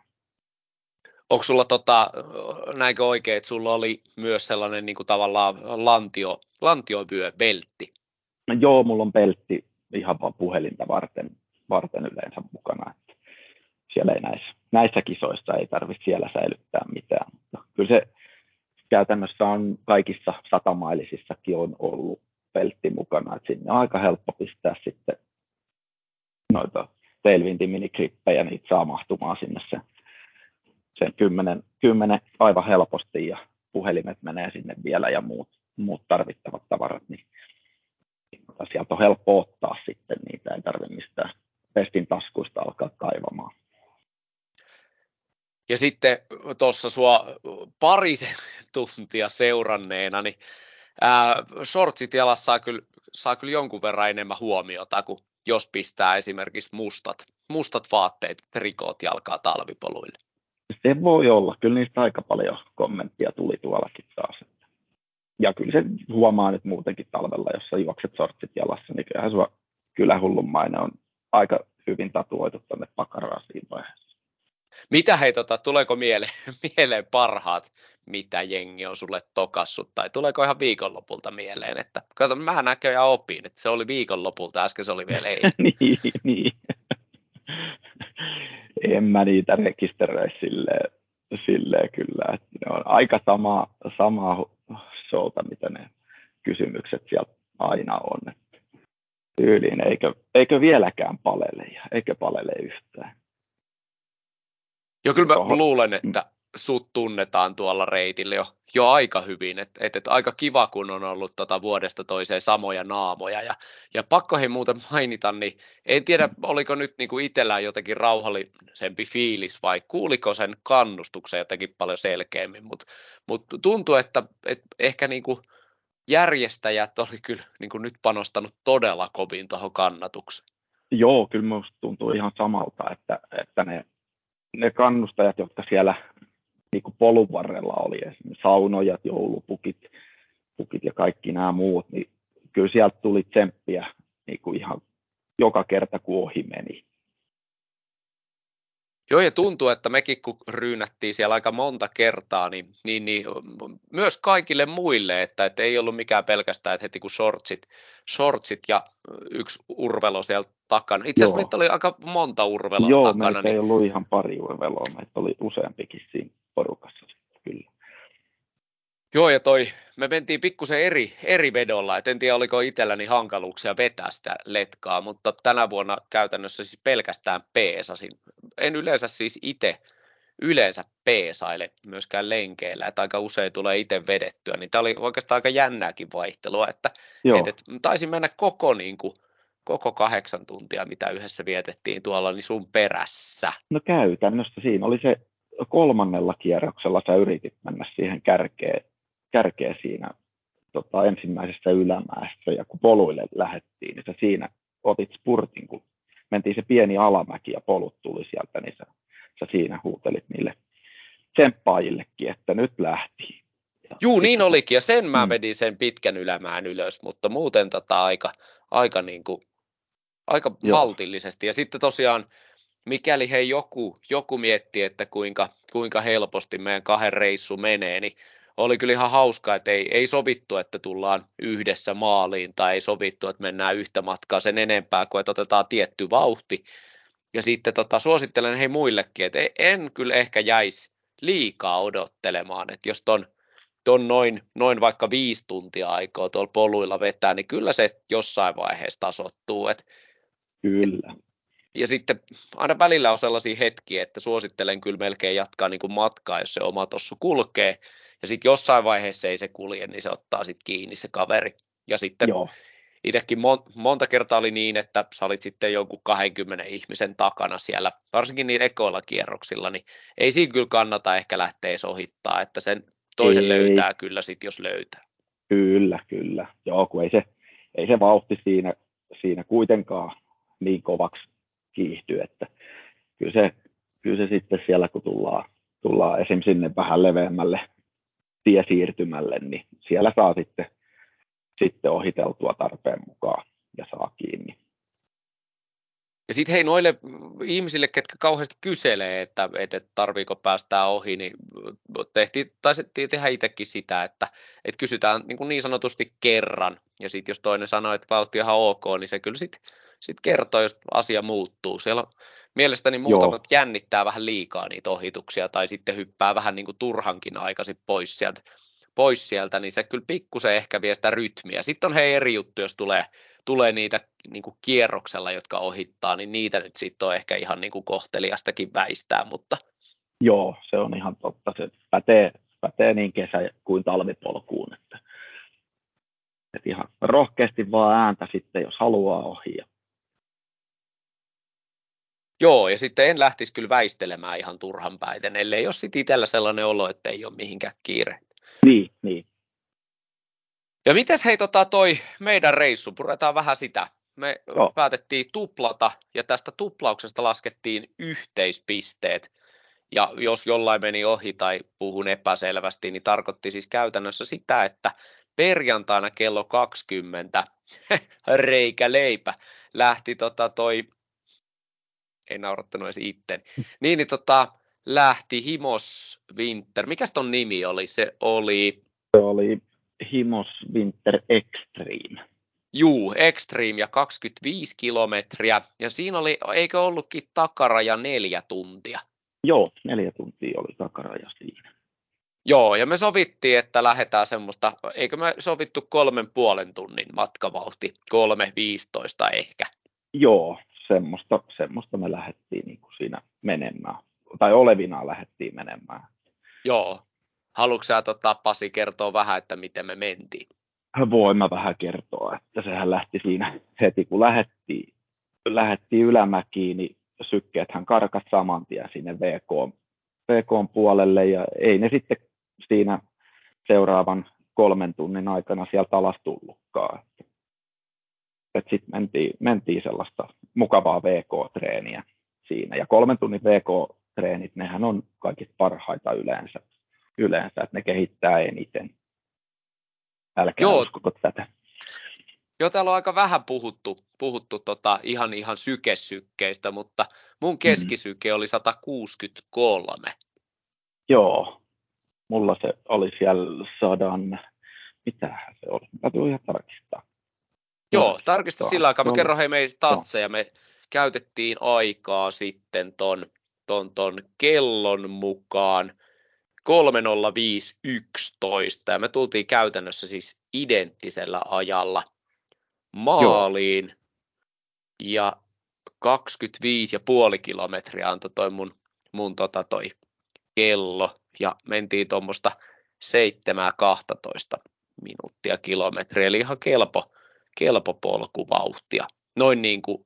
Onko sulla, tota, näinkö oikein, että sulla oli myös sellainen niin kuin tavallaan lantio, lantiovyöbeltti? No joo, mulla on peltti ihan vaan puhelinta varten, varten yleensä mukana. Että siellä ei näissä, näissä kisoissa ei tarvitse siellä säilyttää mitään. Mutta kyllä se käytännössä on kaikissa satamailisissakin on ollut peltti mukana. Että sinne on aika helppo pistää sitten noita tailwindin minikrippejä, niitä saa mahtumaan sinne sen, sen kymmenen, kymmenen aivan helposti ja puhelimet menee sinne vielä ja muut, muut tarvittavat tavarat, niin sieltä on helppo ottaa sitten, niitä ei tarvitse mistään pestin taskuista alkaa kaivamaan. Ja sitten tuossa sua parisen tuntia seuranneena, niin ää, shortsit jalassa saa kyllä, saa kyllä jonkun verran enemmän huomiota kuin jos pistää esimerkiksi mustat, mustat vaatteet, trikoot jalkaa talvipoluille. Se voi olla. Kyllä niistä aika paljon kommenttia tuli tuollakin taas. Ja kyllä se huomaa nyt muutenkin talvella, jos sä juokset sortsit jalassa, niin kyllähän sua kyllä hullunmainen on aika hyvin tatuoitu tuonne pakaraan siinä vaiheessa. Mitä hei, tota, tuleeko mieleen, mieleen parhaat, mitä jengi on sulle tokassut, tai tuleeko ihan viikonlopulta mieleen, että kato, mä näköjään opin, että se oli viikonlopulta, äsken se oli vielä ei. niin, niin. en mä niitä rekisteröi silleen, silleen kyllä, että ne on aika sama, sama showta, mitä ne kysymykset siellä aina on. Että tyyliin, eikö, eikö vieläkään palele, eikö palele yhtään. Joo, kyllä mä Oho. luulen, että sut tunnetaan tuolla reitillä jo, jo aika hyvin. Et, et, et aika kiva, kun on ollut tota vuodesta toiseen samoja naamoja. Ja, ja pakko he muuten mainita, niin en tiedä, oliko nyt niinku itsellään jotenkin rauhallisempi fiilis vai kuuliko sen kannustuksen jotenkin paljon selkeämmin. Mutta mut tuntuu, että et ehkä niinku järjestäjät oli kyllä niinku nyt panostanut todella kovin tuohon kannatukseen. Joo, kyllä minusta tuntuu ihan samalta, että, että ne, ne kannustajat, jotka siellä niin kuin polun varrella oli esimerkiksi saunojat, joulupukit pukit ja kaikki nämä muut, niin kyllä sieltä tuli tsemppiä niin kuin ihan joka kerta, kun ohi meni. Joo, ja tuntuu, että mekin kun ryynättiin siellä aika monta kertaa, niin, niin, niin myös kaikille muille, että, että ei ollut mikään pelkästään, että heti kun shortsit, shortsit ja yksi urvelo siellä takana. Itse asiassa meitä oli aika monta urveloa Joo, takana. Joo, meitä niin... ei ollut ihan pari urveloa, meitä oli useampikin siinä porukassa kyllä. Joo, ja toi, me mentiin pikkusen eri, eri vedolla, et en tiedä oliko itselläni hankaluuksia vetää sitä letkaa, mutta tänä vuonna käytännössä siis pelkästään peesasin. En yleensä siis itse yleensä peesaile myöskään lenkeillä, että aika usein tulee itse vedettyä, niin tämä oli oikeastaan aika jännääkin vaihtelua, että et, et, taisin mennä koko, niin kuin, koko kahdeksan tuntia, mitä yhdessä vietettiin tuolla, niin sun perässä. No käytännössä siinä oli se kolmannella kierroksella sä yritit mennä siihen kärkeen, kärkeen siinä tota, ensimmäisessä ylämäessä ja kun poluille lähettiin, niin sä siinä otit spurtin, kun mentiin se pieni alamäki ja polut tuli sieltä, niin sä, sä siinä huutelit niille tsemppaajillekin, että nyt lähti. Juu, niin olikin, ja sen mä mm. vedin sen pitkän ylämään ylös, mutta muuten tota aika, aika, niin kuin, aika maltillisesti. Ja sitten tosiaan mikäli hei joku, joku miettii, että kuinka, kuinka helposti meidän kahden reissu menee, niin oli kyllä ihan hauska, että ei, ei sovittu, että tullaan yhdessä maaliin tai ei sovittu, että mennään yhtä matkaa sen enempää kuin että otetaan tietty vauhti. Ja sitten tota, suosittelen hei muillekin, että en kyllä ehkä jäisi liikaa odottelemaan, että jos ton, ton noin, noin vaikka viisi tuntia aikaa tuolla poluilla vetää, niin kyllä se jossain vaiheessa tasottuu. Että, kyllä ja sitten aina välillä on sellaisia hetkiä, että suosittelen kyllä melkein jatkaa niin kuin matkaa, jos se oma tossu kulkee. Ja sitten jossain vaiheessa ei se kulje, niin se ottaa sitten kiinni se kaveri. Ja sitten Joo. itsekin mon- monta kertaa oli niin, että sä olit sitten jonkun 20 ihmisen takana siellä, varsinkin niin ekoilla kierroksilla, niin ei siinä kyllä kannata ehkä lähteä edes ohittaa, että sen toisen ei. löytää kyllä sitten, jos löytää. Kyllä, kyllä. Joo, kun ei se, ei se vauhti siinä, siinä kuitenkaan niin kovaksi kiihtyy, että kyllä se, kyllä se sitten siellä, kun tullaan, tullaan esim. sinne vähän leveämmälle tiesiirtymälle, niin siellä saa sitten, sitten ohiteltua tarpeen mukaan ja saa kiinni. Ja sitten hei noille ihmisille, ketkä kauheasti kyselee, että, että tarviiko päästää ohi, niin tehtiin, taisettiin tehdä itsekin sitä, että, että kysytään niin, kuin niin sanotusti kerran. Ja sitten jos toinen sanoo, että vauhti ihan ok, niin se kyllä sitten sit kertoo, jos asia muuttuu. Siellä mielestäni muutamat Joo. jännittää vähän liikaa niitä ohituksia tai sitten hyppää vähän niin kuin turhankin aikaisin pois sieltä, pois sieltä, niin se kyllä pikkusen ehkä vie sitä rytmiä. Sitten on hei eri juttu, jos tulee tulee niitä niin kuin kierroksella, jotka ohittaa, niin niitä nyt sitten on ehkä ihan niin kuin kohteliastakin väistää, mutta Joo, se on ihan totta. Se pätee, pätee niin kesä- kuin talvipolkuun. Että, että ihan rohkeasti vaan ääntä sitten, jos haluaa ohi. Joo, ja sitten en lähtisi kyllä väistelemään ihan turhan päiten, ellei ole sitten itsellä sellainen olo, että ei ole mihinkään kiire. Niin, niin. Ja mites hei tota toi meidän reissu, puretaan vähän sitä. Me Joo. päätettiin tuplata ja tästä tuplauksesta laskettiin yhteispisteet. Ja jos jollain meni ohi tai puhun epäselvästi, niin tarkoitti siis käytännössä sitä, että perjantaina kello 20 reikä leipä lähti tota toi, ei naurattanut edes itten, niin, niin tota, lähti Himos Winter. Mikäs ton nimi oli? Se oli... Se oli Himos Winter Extreme. Juu, Extreme ja 25 kilometriä. Ja siinä oli, eikö ollutkin takaraja neljä tuntia? Joo, neljä tuntia oli takaraja siinä. Joo, ja me sovittiin, että lähdetään semmoista, eikö me sovittu kolmen puolen tunnin matkavauhti, kolme viistoista ehkä. Joo, semmoista, semmoista me lähdettiin niin kuin siinä menemään, tai olevina lähdettiin menemään. Joo. Haluatko sä tota, Pasi kertoa vähän, että miten me mentiin? Voin mä vähän kertoa, että sehän lähti siinä heti kun lähettiin, lähettiin ylämäkiin, niin sykkeethän karkas saman tien sinne VK, VK puolelle ja ei ne sitten siinä seuraavan kolmen tunnin aikana sieltä alas tullutkaan. Sitten mentiin, mentiin sellaista mukavaa VK-treeniä siinä. Ja kolmen tunnin VK-treenit, nehän on kaikista parhaita yleensä, yleensä että ne kehittää eniten. Älkää Joo. uskoko tätä. Joo, täällä on aika vähän puhuttu, puhuttu tota ihan, ihan sykesykkeistä, mutta mun keskisyke mm. oli 163. Joo, mulla se oli siellä sadan, mitähän se oli, täytyy ihan tarkistaa. Joo, tarkista sillä aikaa. Mä no, kerron hei meistä tatseja. Me käytettiin aikaa sitten ton, ton, ton kellon mukaan 30511 ja me tultiin käytännössä siis identtisellä ajalla maaliin Joo. ja 25,5 kilometriä antoi toi mun, mun tota toi kello ja mentiin tuommoista 7-12 minuuttia kilometriä, eli ihan kelpo, kelpo polkuvauhtia. Noin niin kuin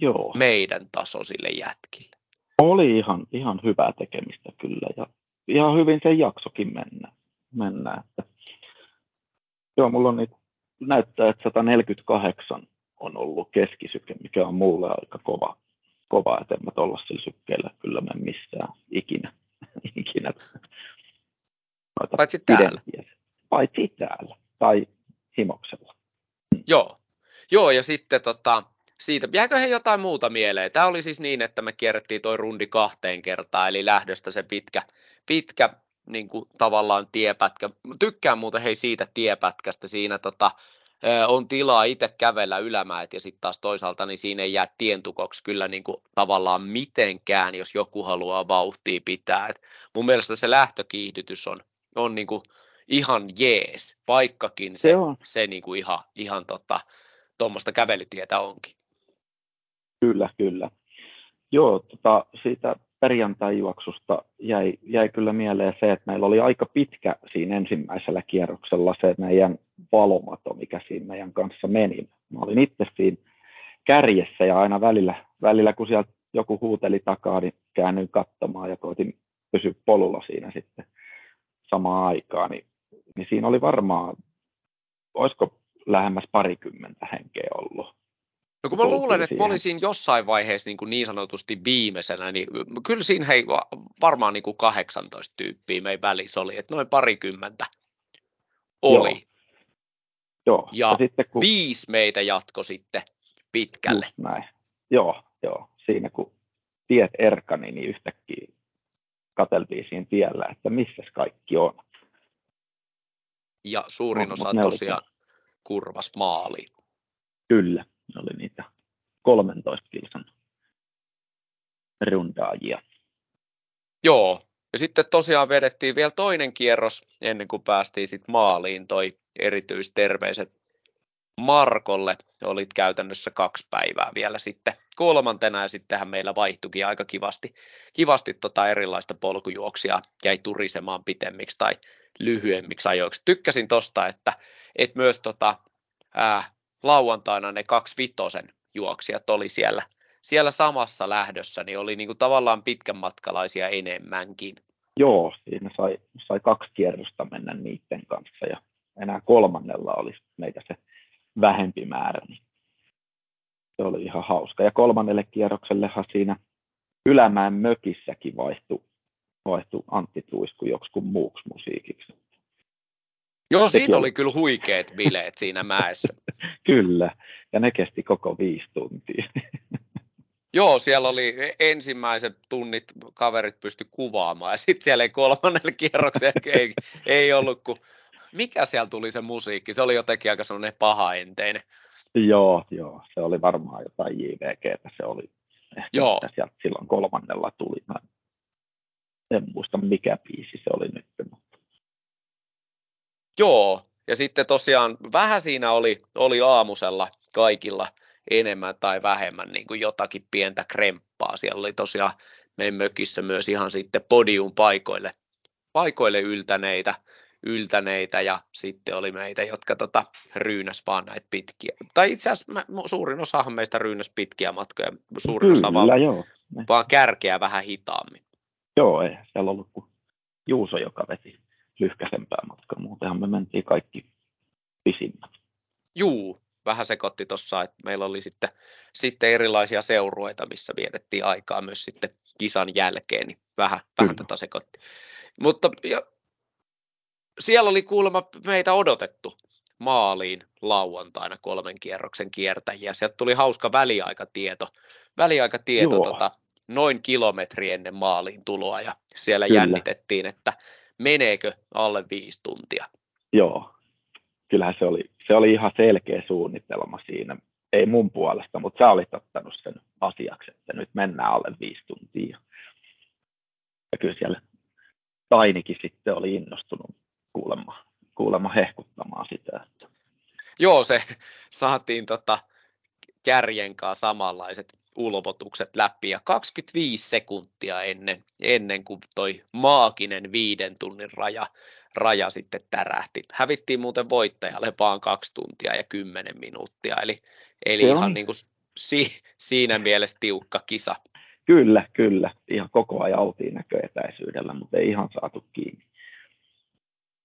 Joo. meidän tasoisille jätkille. Oli ihan, ihan hyvää tekemistä kyllä ja ihan hyvin se jaksokin mennä. mennä että. Joo, mulla on niitä, näyttää, että 148 on ollut keskisyke, mikä on mulle aika kova, kova että en mä tuolla sillä sykkeellä kyllä mene missään ikinä. ikinä. Paitsi täällä. Paitsi täällä tai himoksella. Joo. Joo, ja sitten tota, siitä, jääkö he jotain muuta mieleen? Tämä oli siis niin, että me kierrettiin toi rundi kahteen kertaan, eli lähdöstä se pitkä, pitkä niin kuin tavallaan tiepätkä. Tykkään muuten hei siitä tiepätkästä, siinä tota, on tilaa itse kävellä ylämäet ja sitten taas toisaalta niin siinä ei jää tientukoksi kyllä niin kuin tavallaan mitenkään, jos joku haluaa vauhtia pitää. Et mun mielestä se lähtökiihdytys on, on niin kuin ihan jees, vaikkakin se, se, on. se niin kuin ihan, ihan tota, tuommoista kävelytietä onkin. Kyllä, kyllä. Joo, tota, siitä perjantai-juoksusta jäi, jäi kyllä mieleen se, että meillä oli aika pitkä siinä ensimmäisellä kierroksella se meidän valomato, mikä siinä meidän kanssa meni. Mä olin itse siinä kärjessä ja aina välillä, välillä kun sieltä joku huuteli takaa, niin käännyin katsomaan ja koitin pysyä polulla siinä sitten samaan aikaan. Niin, niin siinä oli varmaan, olisiko lähemmäs parikymmentä henkeä ollut No kun mä luulen, että mä olisin jossain vaiheessa niin, kuin niin sanotusti viimeisenä, niin kyllä siinä hei, varmaan niin kuin 18 tyyppiä meidän välissä oli, että noin parikymmentä oli. Joo. Joo. Ja, ja sitten, kun... viisi meitä jatko sitten pitkälle. Just näin. Joo, joo. Siinä kun tiet erkani, niin yhtäkkiä kateltiin siinä tiellä, että missä kaikki on. Ja suurin no, osa tosiaan kurvas maaliin. Kyllä, ne oli niitä 13 kilsan rundaajia. Joo, ja sitten tosiaan vedettiin vielä toinen kierros ennen kuin päästiin sitten maaliin toi erityisterveiset Markolle. Olit käytännössä kaksi päivää vielä sitten kolmantena ja sittenhän meillä vaihtuikin aika kivasti, kivasti tota erilaista polkujuoksia, jäi turisemaan pitemmiksi tai lyhyemmiksi ajoiksi. Tykkäsin tosta, että, että myös tota, ää, lauantaina ne kaksi vitosen juoksijat oli siellä, siellä samassa lähdössä, niin oli niinku tavallaan pitkän matkalaisia enemmänkin. Joo, siinä sai, sai kaksi kierrosta mennä niiden kanssa ja enää kolmannella olisi meitä se vähempi määrä, niin se oli ihan hauska. Ja kolmannelle kierroksellehan siinä Ylämäen mökissäkin vaihtui, vaihtui Antti Tuisku joksikun muuksi musiikiksi. Joo, Sekin siinä oli, oli kyllä huikeat bileet siinä mäessä. kyllä, ja ne kesti koko viisi tuntia. Joo, siellä oli ensimmäiset tunnit kaverit pysty kuvaamaan ja sitten siellä ei kolmannelle kierrokselle ei, ei ollut kuin, mikä siellä tuli se musiikki, se oli jotenkin aika sellainen pahaenteinen. Joo, joo, se oli varmaan jotain JVG, se oli ehkä joo. sieltä silloin kolmannella tuli. Mä en muista mikä biisi se oli nyt. Mutta... Joo, ja sitten tosiaan vähän siinä oli, oli aamusella kaikilla enemmän tai vähemmän niin kuin jotakin pientä kremppaa. Siellä oli tosiaan meidän mökissä myös ihan sitten podium paikoille, paikoille yltäneitä, yltäneitä ja sitten oli meitä, jotka tota, ryynäs vaan näitä pitkiä. Tai itse asiassa mä, suurin osahan meistä ryynäs pitkiä matkoja, suurin Kyllä, osa vaan, joo. vaan kärkeä vähän hitaammin. Joo, ei siellä ollut kuin Juuso, joka veti lyhkäisempää matkaa. Muutenhan me mentiin kaikki pisimmät. Juu, vähän sekoitti tuossa, että meillä oli sitten, sitten erilaisia seurueita, missä vietettiin aikaa myös sitten kisan jälkeen, niin vähän, vähän tätä sekoitti. Mutta ja, siellä oli kuulemma meitä odotettu maaliin lauantaina kolmen kierroksen kiertäjiä. Sieltä tuli hauska väliaikatieto, väliaikatieto tota, noin kilometri ennen maaliin tuloa ja siellä Kyllä. jännitettiin, että meneekö alle viisi tuntia. Joo, kyllähän se oli, se oli ihan selkeä suunnitelma siinä. Ei mun puolesta, mutta sä olit ottanut sen asiaksi, että nyt mennään alle viisi tuntia. Ja kyllä siellä Tainikin sitten oli innostunut kuulemma, kuulemma hehkuttamaan sitä. Että... Joo, se saatiin tota kärjen kanssa samanlaiset ulvotukset läpi ja 25 sekuntia ennen, ennen kuin toi maaginen viiden tunnin raja, raja sitten tärähti. Hävittiin muuten voittajalle vaan kaksi tuntia ja kymmenen minuuttia, eli, eli ihan niin kuin si, siinä mielessä tiukka kisa. Kyllä, kyllä. Ihan koko ajan oltiin näköetäisyydellä, mutta ei ihan saatu kiinni.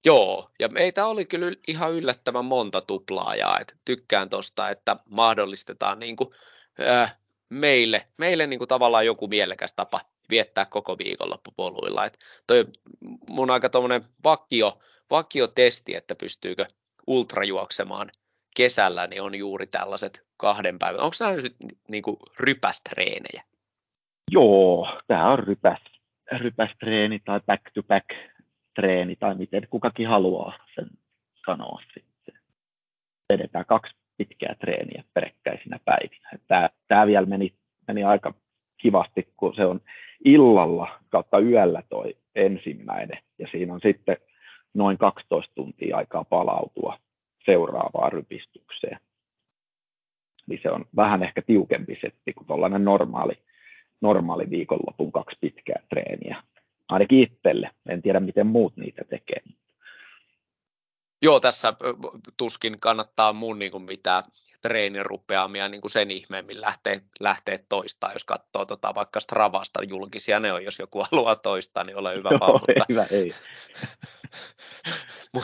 Joo, ja meitä oli kyllä ihan yllättävän monta tuplaajaa, että tykkään tuosta, että mahdollistetaan niin kuin, äh, meille, meille kuin tavallaan joku mielekäs tapa viettää koko viikonloppupoluilla. Et toi mun aika tuommoinen vakio, vakio testi, että pystyykö ultrajuoksemaan kesällä, niin on juuri tällaiset kahden päivän. Onko nämä nyt niin kuin rypästreenejä? Joo, tämä on rypäs, rypästreeni tai back-to-back treeni tai miten kukakin haluaa sen sanoa sitten. Vedetään kaksi pitkää treeniä perekkäisinä päivinä. Tämä, tämä vielä meni, meni aika kivasti, kun se on illalla kautta yöllä toi ensimmäinen, ja siinä on sitten noin 12 tuntia aikaa palautua seuraavaan rypistykseen. Niin se on vähän ehkä tiukempi setti kuin tuollainen normaali, normaali viikonlopun kaksi pitkää treeniä. Ainakin itselle. Tiedä, miten muut niitä tekee. Joo, tässä tuskin kannattaa mun niin kuin mitään treenirupeamia niin kuin sen ihmeemmin lähtee, lähtee toistaa, jos katsoo tota, vaikka Stravasta julkisia, ne on, jos joku haluaa toistaa, niin ole hyvä vaan. Mutta, hyvä, ei.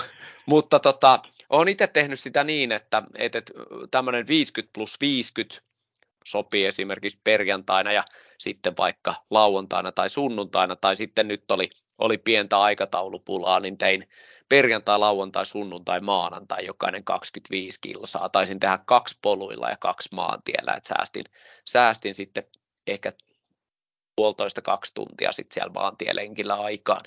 mutta tota, olen itse tehnyt sitä niin, että, että tämmöinen 50 plus 50 sopii esimerkiksi perjantaina ja sitten vaikka lauantaina tai sunnuntaina, tai sitten nyt oli, oli pientä aikataulupulaa, niin tein perjantai, lauantai, sunnuntai, maanantai jokainen 25 kilsaa. Taisin tehdä kaksi poluilla ja kaksi maantiellä, että säästin, säästin sitten ehkä puolitoista kaksi tuntia sitten siellä maantielenkillä aikaa.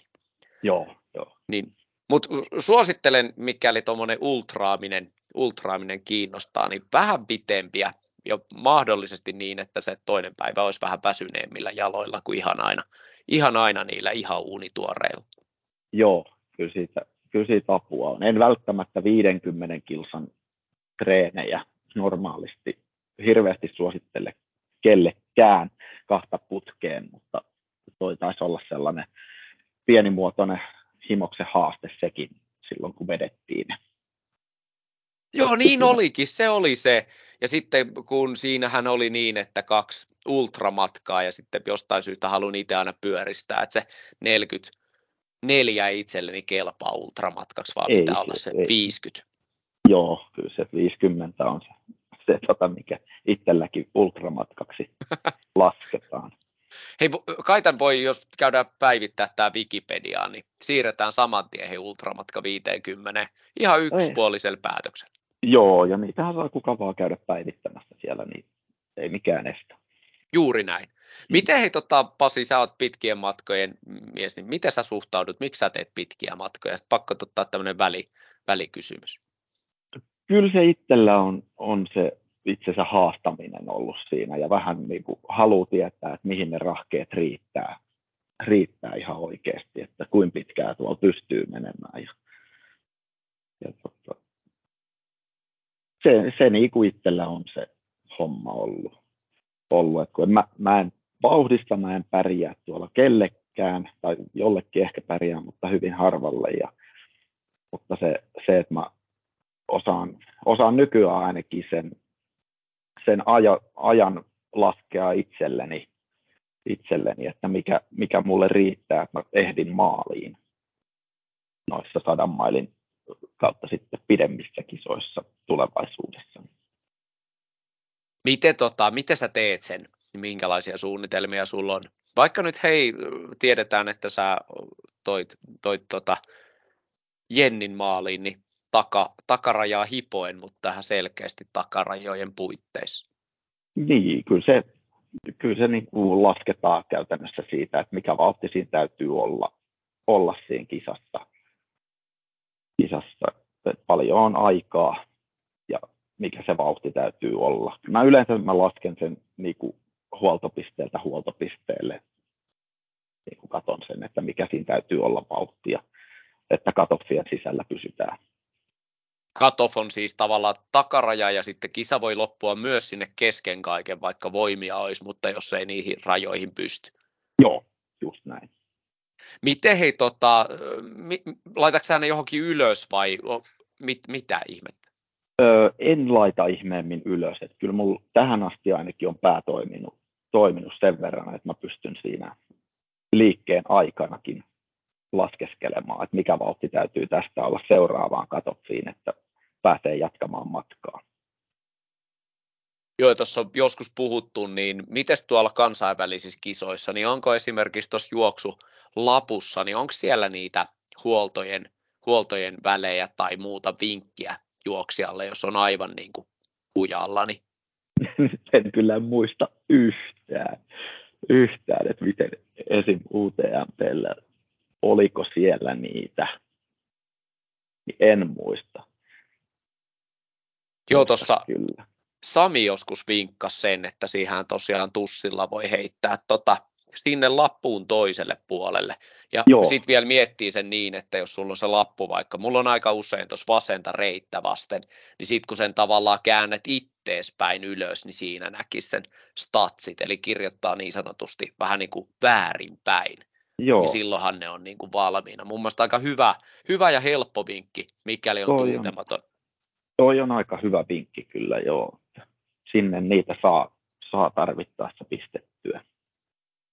Joo, joo. Niin, mutta suosittelen, mikäli tuommoinen ultraaminen, ultraaminen kiinnostaa, niin vähän pitempiä ja mahdollisesti niin, että se toinen päivä olisi vähän väsyneemmillä jaloilla kuin ihan aina, ihan aina niillä ihan uunituoreilla. Joo, kyllä siitä, kyllä siitä apua on. En välttämättä 50 kilsan treenejä normaalisti hirveästi suosittele kellekään kahta putkeen, mutta toi taisi olla sellainen pienimuotoinen himoksen haaste sekin silloin, kun vedettiin. Joo, niin olikin, se oli se. Ja sitten kun siinähän oli niin, että kaksi ultramatkaa ja sitten jostain syystä haluan itse aina pyöristää, että se 44 itselleni kelpaa ultramatkaksi, vaan ei, pitää olla se ei. 50. Joo, kyllä se 50 on se, se tota, mikä itselläkin ultramatkaksi lasketaan. Hei, Kaitan voi, jos käydään päivittää tämä Wikipediaa, niin siirretään saman tien ultramatka 50 ihan yksipuolisella päätöksellä. Joo, ja niitähän saa kuka vaan käydä päivittämässä siellä, niin ei mikään estä. Juuri näin. Miten hei, tota, Pasi, sä oot pitkien matkojen mies, niin miten sä suhtaudut, miksi sä teet pitkiä matkoja? Pakko ottaa tämmöinen väli, välikysymys. Kyllä se itsellä on, on se itsensä haastaminen ollut siinä ja vähän niin kuin haluaa tietää, että mihin ne rahkeet riittää, riittää ihan oikeasti, että kuinka pitkään tuolla pystyy menemään. Ja, ja tota, se, se niin kuin itsellä on se homma ollut. ollut. Että kun mä, mä en vauhdista, mä en pärjää tuolla kellekään, tai jollekin ehkä pärjää, mutta hyvin harvalle. Ja, mutta se, se, että mä osaan, osaan nykyään ainakin sen, sen aja, ajan laskea itselleni, itselleni, että mikä, mikä mulle riittää, että mä ehdin maaliin noissa sadan mailin kautta sitten pidemmissä kisoissa tulevaisuudessa. Miten, tota, miten sä teet sen? Minkälaisia suunnitelmia sulla on? Vaikka nyt hei, tiedetään, että sä toit, toit tota Jennin maaliin, niin taka, takarajaa hipoen, mutta tähän selkeästi takarajojen puitteissa. Niin, kyllä se, kyllä se niin kuin lasketaan käytännössä siitä, että mikä vauhti siinä täytyy olla, olla siinä kisassa kisassa. Että paljon on aikaa ja mikä se vauhti täytyy olla. Mä yleensä mä lasken sen niin kuin huoltopisteeltä huoltopisteelle. Niin kuin katon sen, että mikä siinä täytyy olla vauhtia, että katoffien sisällä pysytään. Katoff on siis tavallaan takaraja ja sitten kisa voi loppua myös sinne kesken kaiken, vaikka voimia olisi, mutta jos ei niihin rajoihin pysty. Joo, just näin. Miten hei, tota, mi, laitatko ne johonkin ylös vai mit, mitä ihmettä? Öö, en laita ihmeemmin ylös. Et kyllä mulla tähän asti ainakin on pää toiminut, toiminut sen verran, että mä pystyn siinä liikkeen aikanakin laskeskelemaan, että mikä vauhti täytyy tästä olla seuraavaan katoppiin, että pääsee jatkamaan matkaa. Joo, tuossa on joskus puhuttu, niin miten tuolla kansainvälisissä kisoissa, niin onko esimerkiksi tuossa juoksu lapussa, niin onko siellä niitä huoltojen, huoltojen välejä tai muuta vinkkiä juoksijalle, jos on aivan niin kuin kujalla? Niin... en kyllä muista yhtään, yhtään että miten esim. UTMPllä, oliko siellä niitä, en muista. Joo, tuossa. Sami joskus vinkkasi sen, että siihen tosiaan tussilla voi heittää tota, sinne lappuun toiselle puolelle. Ja sitten vielä miettii sen niin, että jos sulla on se lappu vaikka, mulla on aika usein tuossa vasenta reittä vasten, niin sitten kun sen tavallaan käännät ittees päin ylös, niin siinä näkisi sen statsit, eli kirjoittaa niin sanotusti vähän niin kuin väärinpäin. Joo. Niin silloinhan ne on niin kuin valmiina. Mun mielestä aika hyvä, hyvä ja helppo vinkki, mikäli on toi tuntematon. On, toi on aika hyvä vinkki kyllä, joo. Sinne niitä saa, saa tarvittaessa pistettyä.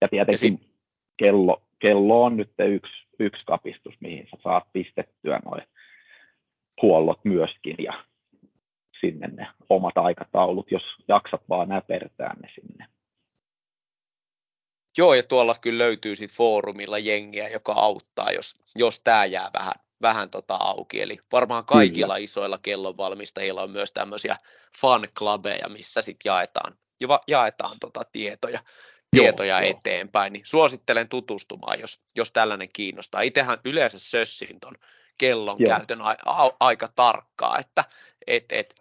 Ja tietenkin ja sit... kello, kello on nyt yksi, yksi kapistus, mihin sä saat pistettyä noin huollot myöskin ja sinne ne omat aikataulut, jos jaksat vaan näpertää ne sinne. Joo, ja tuolla kyllä löytyy sitten foorumilla jengiä, joka auttaa, jos, jos tämä jää vähän, vähän tota auki. Eli varmaan kaikilla kyllä. isoilla kellonvalmistajilla on myös tämmöisiä fan missä sitten jaetaan, jaetaan tota tietoja tietoja joo, eteenpäin, niin suosittelen tutustumaan, jos, jos tällainen kiinnostaa. Itsehän yleensä sössin ton kellon joo. käytön a, a, aika tarkkaa, että et, et,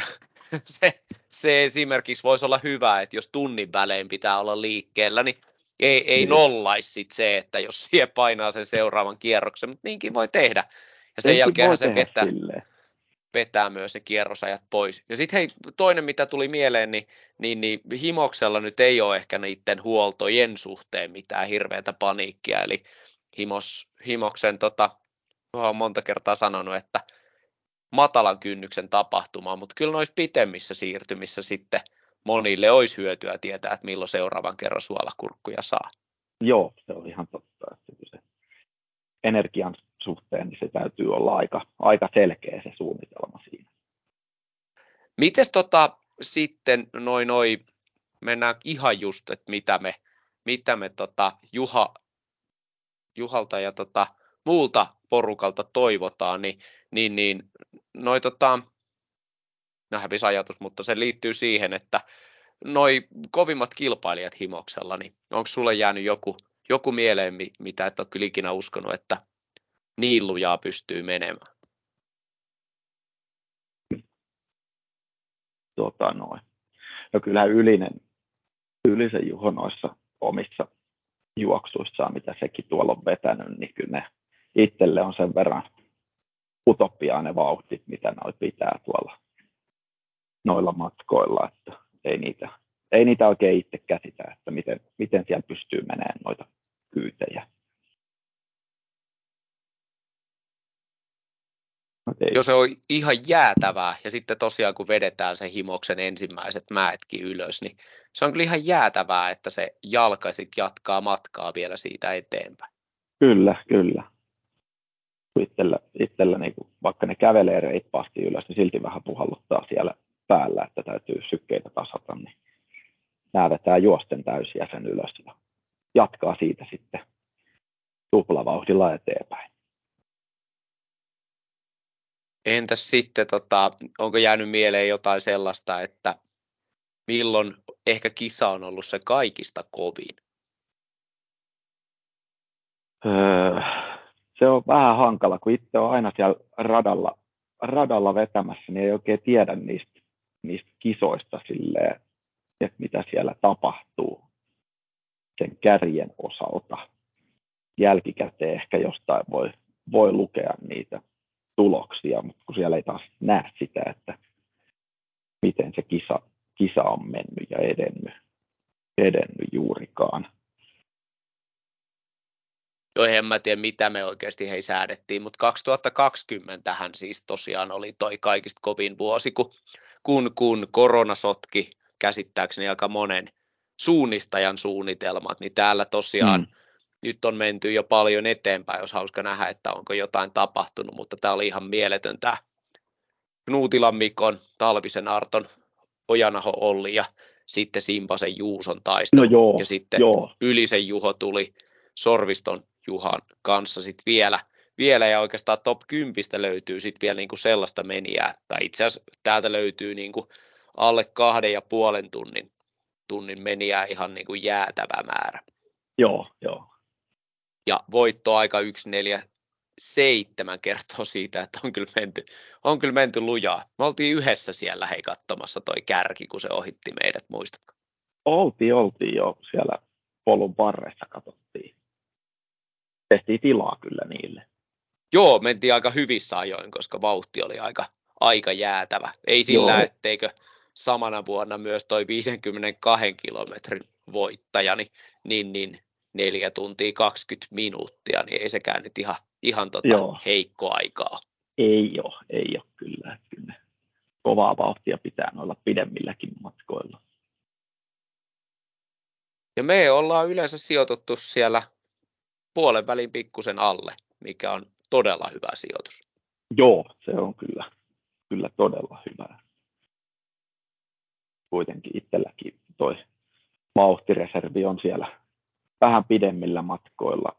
se, se esimerkiksi voisi olla hyvä, että jos tunnin välein pitää olla liikkeellä, niin ei, ei niin. nollaisi sit se, että jos siihen painaa sen seuraavan kierroksen, mutta niinkin voi tehdä. Ja sen jälkeen se vetää, vetää myös ne kierrosajat pois. Ja sitten hei, toinen mitä tuli mieleen, niin, niin, niin Himoksella nyt ei ole ehkä niiden huoltojen suhteen mitään hirveätä paniikkia, eli Himos, Himoksen, tota, olen monta kertaa sanonut, että matalan kynnyksen tapahtuma, mutta kyllä noissa pitemmissä siirtymissä sitten monille olisi hyötyä tietää, että milloin seuraavan kerran suolakurkkuja saa. Joo, se on ihan totta. Että se energian suhteen niin se täytyy olla aika, aika selkeä se suunnitelma. Mites tota, sitten noin noi, mennään ihan just, että mitä me, mitä me tota, Juha, Juhalta ja tota, muulta porukalta toivotaan, niin, niin, niin noi tota, no hävisi ajatus, mutta se liittyy siihen, että noi kovimmat kilpailijat himoksella, niin onko sulle jäänyt joku, joku mieleen, mitä et ole kyllä ikinä uskonut, että niin lujaa pystyy menemään? Tota noin. No kyllähän Ylinen, Ylisen Juho noissa omissa juoksuissaan, mitä sekin tuolla on vetänyt, niin kyllä ne itselle on sen verran utopiaa ne vauhtit, mitä noi pitää tuolla noilla matkoilla, että ei niitä, ei niitä oikein itse käsitä, että miten, miten siellä pystyy menemään noita kyytejä. Jo se on ihan jäätävää, ja sitten tosiaan kun vedetään se himoksen ensimmäiset mäetkin ylös, niin se on kyllä ihan jäätävää, että se jalka sitten jatkaa matkaa vielä siitä eteenpäin. Kyllä, kyllä. Itsellä, itsellä niin kuin, vaikka ne kävelee reippaasti ylös, niin silti vähän puhalluttaa siellä päällä, että täytyy sykkeitä tasata, niin näädetään juosten täysiä sen ylös ja jatkaa siitä sitten tuplavauhdilla eteenpäin. Entäs sitten, tota, onko jäänyt mieleen jotain sellaista, että milloin ehkä kisa on ollut se kaikista kovin? Öö, se on vähän hankala, kun itse on aina siellä radalla, radalla vetämässä, niin ei oikein tiedä niistä, niistä kisoista silleen, että mitä siellä tapahtuu sen kärjen osalta. Jälkikäteen ehkä jostain voi, voi lukea niitä tuloksia, mutta kun siellä ei taas näe sitä, että miten se kisa, kisa on mennyt ja edennyt, edennyt juurikaan. Joo, en mä tiedä mitä me oikeasti hei säädettiin, mutta 2020 hän siis tosiaan oli toi kaikista kovin vuosi, kun, kun, kun korona sotki käsittääkseni aika monen suunnistajan suunnitelmat, niin täällä tosiaan mm nyt on menty jo paljon eteenpäin, jos hauska nähdä, että onko jotain tapahtunut, mutta tämä oli ihan mieletön tämä Nuutilan Mikon, Talvisen Arton, Ojanaho Olli ja sitten Simpasen Juuson taistelu. No joo, ja sitten joo. Ylisen Juho tuli Sorviston Juhan kanssa sitten vielä, vielä ja oikeastaan top 10 löytyy sitten vielä niinku sellaista meniä, tai itse asiassa täältä löytyy niinku alle kahden ja puolen tunnin, tunnin meniä ihan niinku jäätävä määrä. Joo, joo ja voittoaika 147 kertoo siitä, että on kyllä menty, on kyllä menty lujaa. Me oltiin yhdessä siellä hei katsomassa toi kärki, kun se ohitti meidät, muistatko? Oltiin, oltiin jo siellä polun varressa katsottiin. Tehtiin tilaa kyllä niille. Joo, mentiin aika hyvissä ajoin, koska vauhti oli aika, aika jäätävä. Ei sillä, Joo. etteikö samana vuonna myös toi 52 kilometrin voittaja, niin, niin, niin 4 tuntia 20 minuuttia, niin ei sekään nyt ihan, ihan tota heikko aikaa. Ei ole, ei ole kyllä. kyllä. Kovaa vauhtia pitää noilla pidemmilläkin matkoilla. Ja me ollaan yleensä sijoituttu siellä puolen välin pikkusen alle, mikä on todella hyvä sijoitus. Joo, se on kyllä, kyllä todella hyvä. Kuitenkin itselläkin toi vauhtireservi on siellä vähän pidemmillä matkoilla,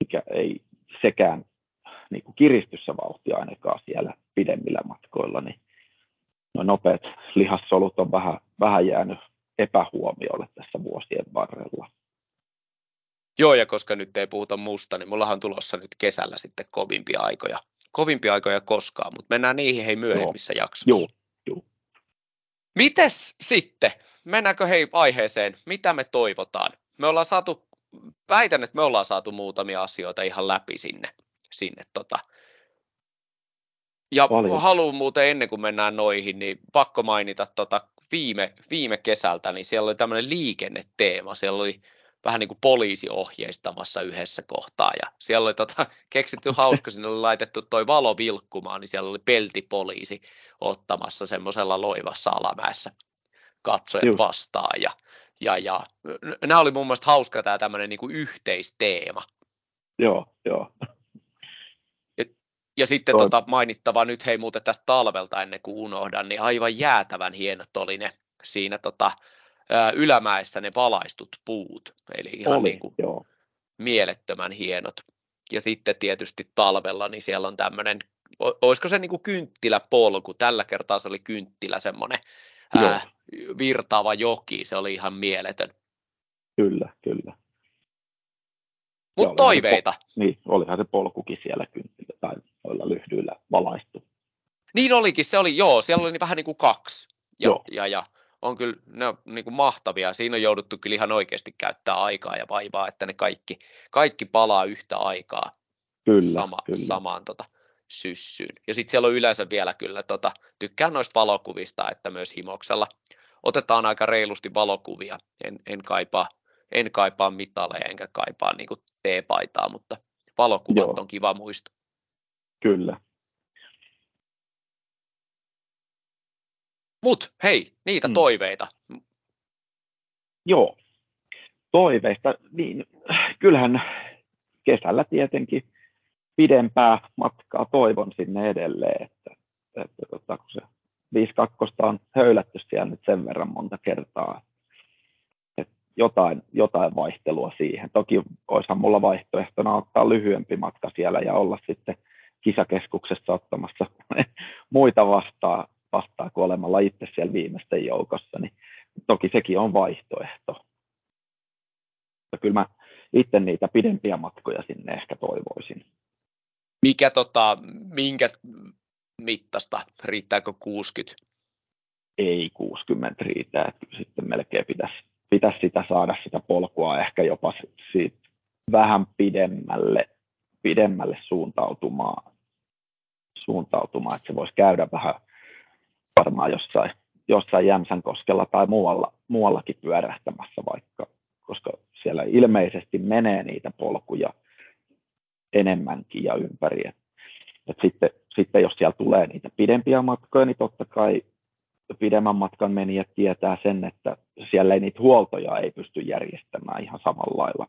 mikä ei sekään niin kuin kiristyssä vauhtia ainakaan siellä pidemmillä matkoilla, niin no nopeat lihassolut on vähän, vähän jäänyt epähuomiolle tässä vuosien varrella. Joo, ja koska nyt ei puhuta musta, niin mullahan on tulossa nyt kesällä sitten kovimpia aikoja, kovimpia aikoja koskaan, mutta mennään niihin hei myöhemmissä joo. jaksoissa. Joo, joo. Mites sitten? Mennäänkö hei aiheeseen? Mitä me toivotaan? Me ollaan saatu väitän, että me ollaan saatu muutamia asioita ihan läpi sinne, sinne tota, Ja Paljon. haluan muuten ennen kuin mennään noihin, niin pakko mainita tota viime, viime kesältä, niin siellä oli tämmöinen liikenneteema. Siellä oli vähän niin kuin poliisi ohjeistamassa yhdessä kohtaa. Ja siellä oli tota, keksitty hauska, sinne oli laitettu toi valo vilkkumaan, niin siellä oli peltipoliisi ottamassa semmoisella loivassa alamäessä katsojat Juh. vastaan. Ja, ja, ja nämä oli mun mielestä hauska tämä tämmöinen niin yhteisteema. Joo, joo. Ja, ja sitten Toi. tota, mainittava nyt, hei muuten tästä talvelta ennen kuin unohdan, niin aivan jäätävän hienot oli ne siinä tota, ylämäessä ne valaistut puut. Eli ihan oli, niin kuin joo. mielettömän hienot. Ja sitten tietysti talvella, niin siellä on tämmöinen, olisiko se niin kuin kynttiläpolku, tällä kertaa se oli kynttilä semmoinen ää, virtaava joki, se oli ihan mieletön. Kyllä, kyllä. Mutta toiveita. Se, niin, olihan se polkukin siellä kynttilä tai noilla lyhdyillä valaistu. Niin olikin, se oli, joo, siellä oli vähän niin kuin kaksi. Ja, joo. ja, ja on kyllä, ne on niin kuin mahtavia. Siinä on jouduttu kyllä ihan oikeasti käyttää aikaa ja vaivaa, että ne kaikki, kaikki palaa yhtä aikaa kyllä, sama, kyllä. samaan tota, syssyyn. Ja sitten siellä on yleensä vielä kyllä, tota, tykkään noista valokuvista, että myös himoksella otetaan aika reilusti valokuvia. En, en kaipaa, en kaipaa mitaleja enkä kaipaa niin kuin T-paitaa, mutta valokuvat Joo. on kiva muisto. Kyllä, Mut hei, niitä mm. toiveita. Joo, toiveista, niin kyllähän kesällä tietenkin pidempää matkaa toivon sinne edelleen, että, että tota, kun se 5-2 on höylätty siellä nyt sen verran monta kertaa, että jotain, jotain vaihtelua siihen. Toki olisihan mulla vaihtoehtona ottaa lyhyempi matka siellä ja olla sitten kisakeskuksessa ottamassa muita vastaan, vastaan kuin olemalla itse siellä viimeisten joukossa, niin toki sekin on vaihtoehto. Mutta kyllä mä itse niitä pidempiä matkoja sinne ehkä toivoisin. Mikä tota, minkä mittasta, riittääkö 60? Ei 60 riitä, että sitten melkein pitäisi, pitäisi sitä saada sitä polkua ehkä jopa siitä vähän pidemmälle, pidemmälle suuntautumaan, suuntautumaan, että se voisi käydä vähän varmaan jossain, jossain Jämsänkoskella tai muualla, muuallakin pyörähtämässä vaikka, koska siellä ilmeisesti menee niitä polkuja enemmänkin ja ympäri. Et, et sitten, sitten jos siellä tulee niitä pidempiä matkoja, niin totta kai pidemmän matkan menijät tietää sen, että siellä ei niitä huoltoja ei pysty järjestämään ihan samalla lailla,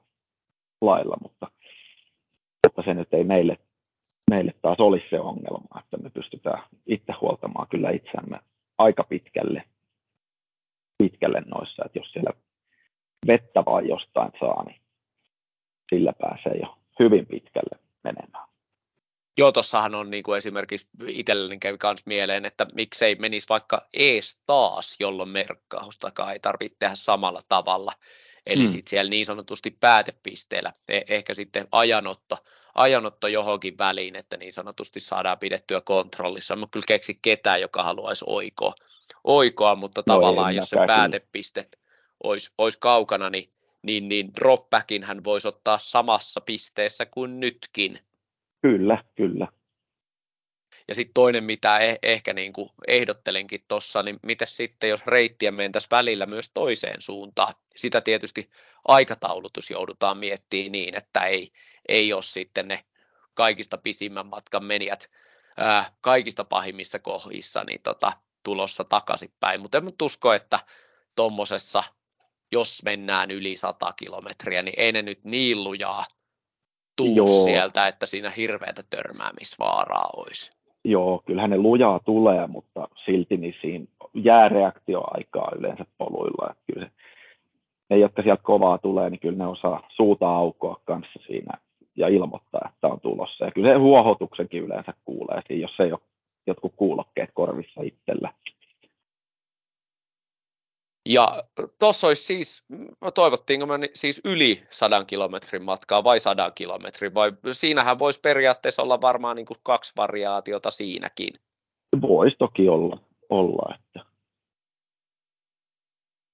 lailla mutta, mutta se nyt ei meille meille taas olisi se ongelma, että me pystytään itse huoltamaan kyllä itseämme aika pitkälle, pitkälle noissa, että jos siellä vettä vaan jostain saa, niin sillä pääsee jo hyvin pitkälle menemään. Joo, tuossahan on niin kuin esimerkiksi itselleni kävi myös mieleen, että miksei menisi vaikka ees taas, jolloin merkkaustakaan ei tarvitse tehdä samalla tavalla. Eli hmm. sitten siellä niin sanotusti päätepisteellä, e- ehkä sitten ajanotto, ajanotto johonkin väliin, että niin sanotusti saadaan pidettyä kontrollissa. Mä kyllä keksi ketään, joka haluaisi oikoa, oikoa mutta no tavallaan jos se päätepiste olisi, olisi kaukana, niin, niin, niin dropbackin hän voisi ottaa samassa pisteessä kuin nytkin. Kyllä, kyllä. Ja sitten toinen, mitä eh- ehkä niin kuin ehdottelenkin tuossa, niin miten sitten, jos reittiä mentäisiin välillä myös toiseen suuntaan. Sitä tietysti aikataulutus joudutaan miettimään niin, että ei, ei ole sitten ne kaikista pisimmän matkan menijät ää, kaikista pahimmissa kohdissa niin tota, tulossa takaisinpäin. Mutta en usko, että tuommoisessa, jos mennään yli 100 kilometriä, niin ei ne nyt niin lujaa tuu Joo. sieltä, että siinä hirveätä törmäämisvaaraa olisi. Joo, kyllähän ne lujaa tulee, mutta silti niin siinä jää reaktioaikaa yleensä poluilla. Että kyllä se, ne, jotka sieltä kovaa tulee, niin kyllä ne osaa suuta aukoa kanssa siinä ja ilmoittaa, että on tulossa. Ja kyllä se huohotuksenkin yleensä kuulee jos ei ole jotkut kuulokkeet korvissa itsellä. Ja tuossa olisi siis, toivottiinko me siis yli sadan kilometrin matkaa vai sadan kilometrin, vai siinähän voisi periaatteessa olla varmaan niin kuin kaksi variaatiota siinäkin. Voisi toki olla, olla että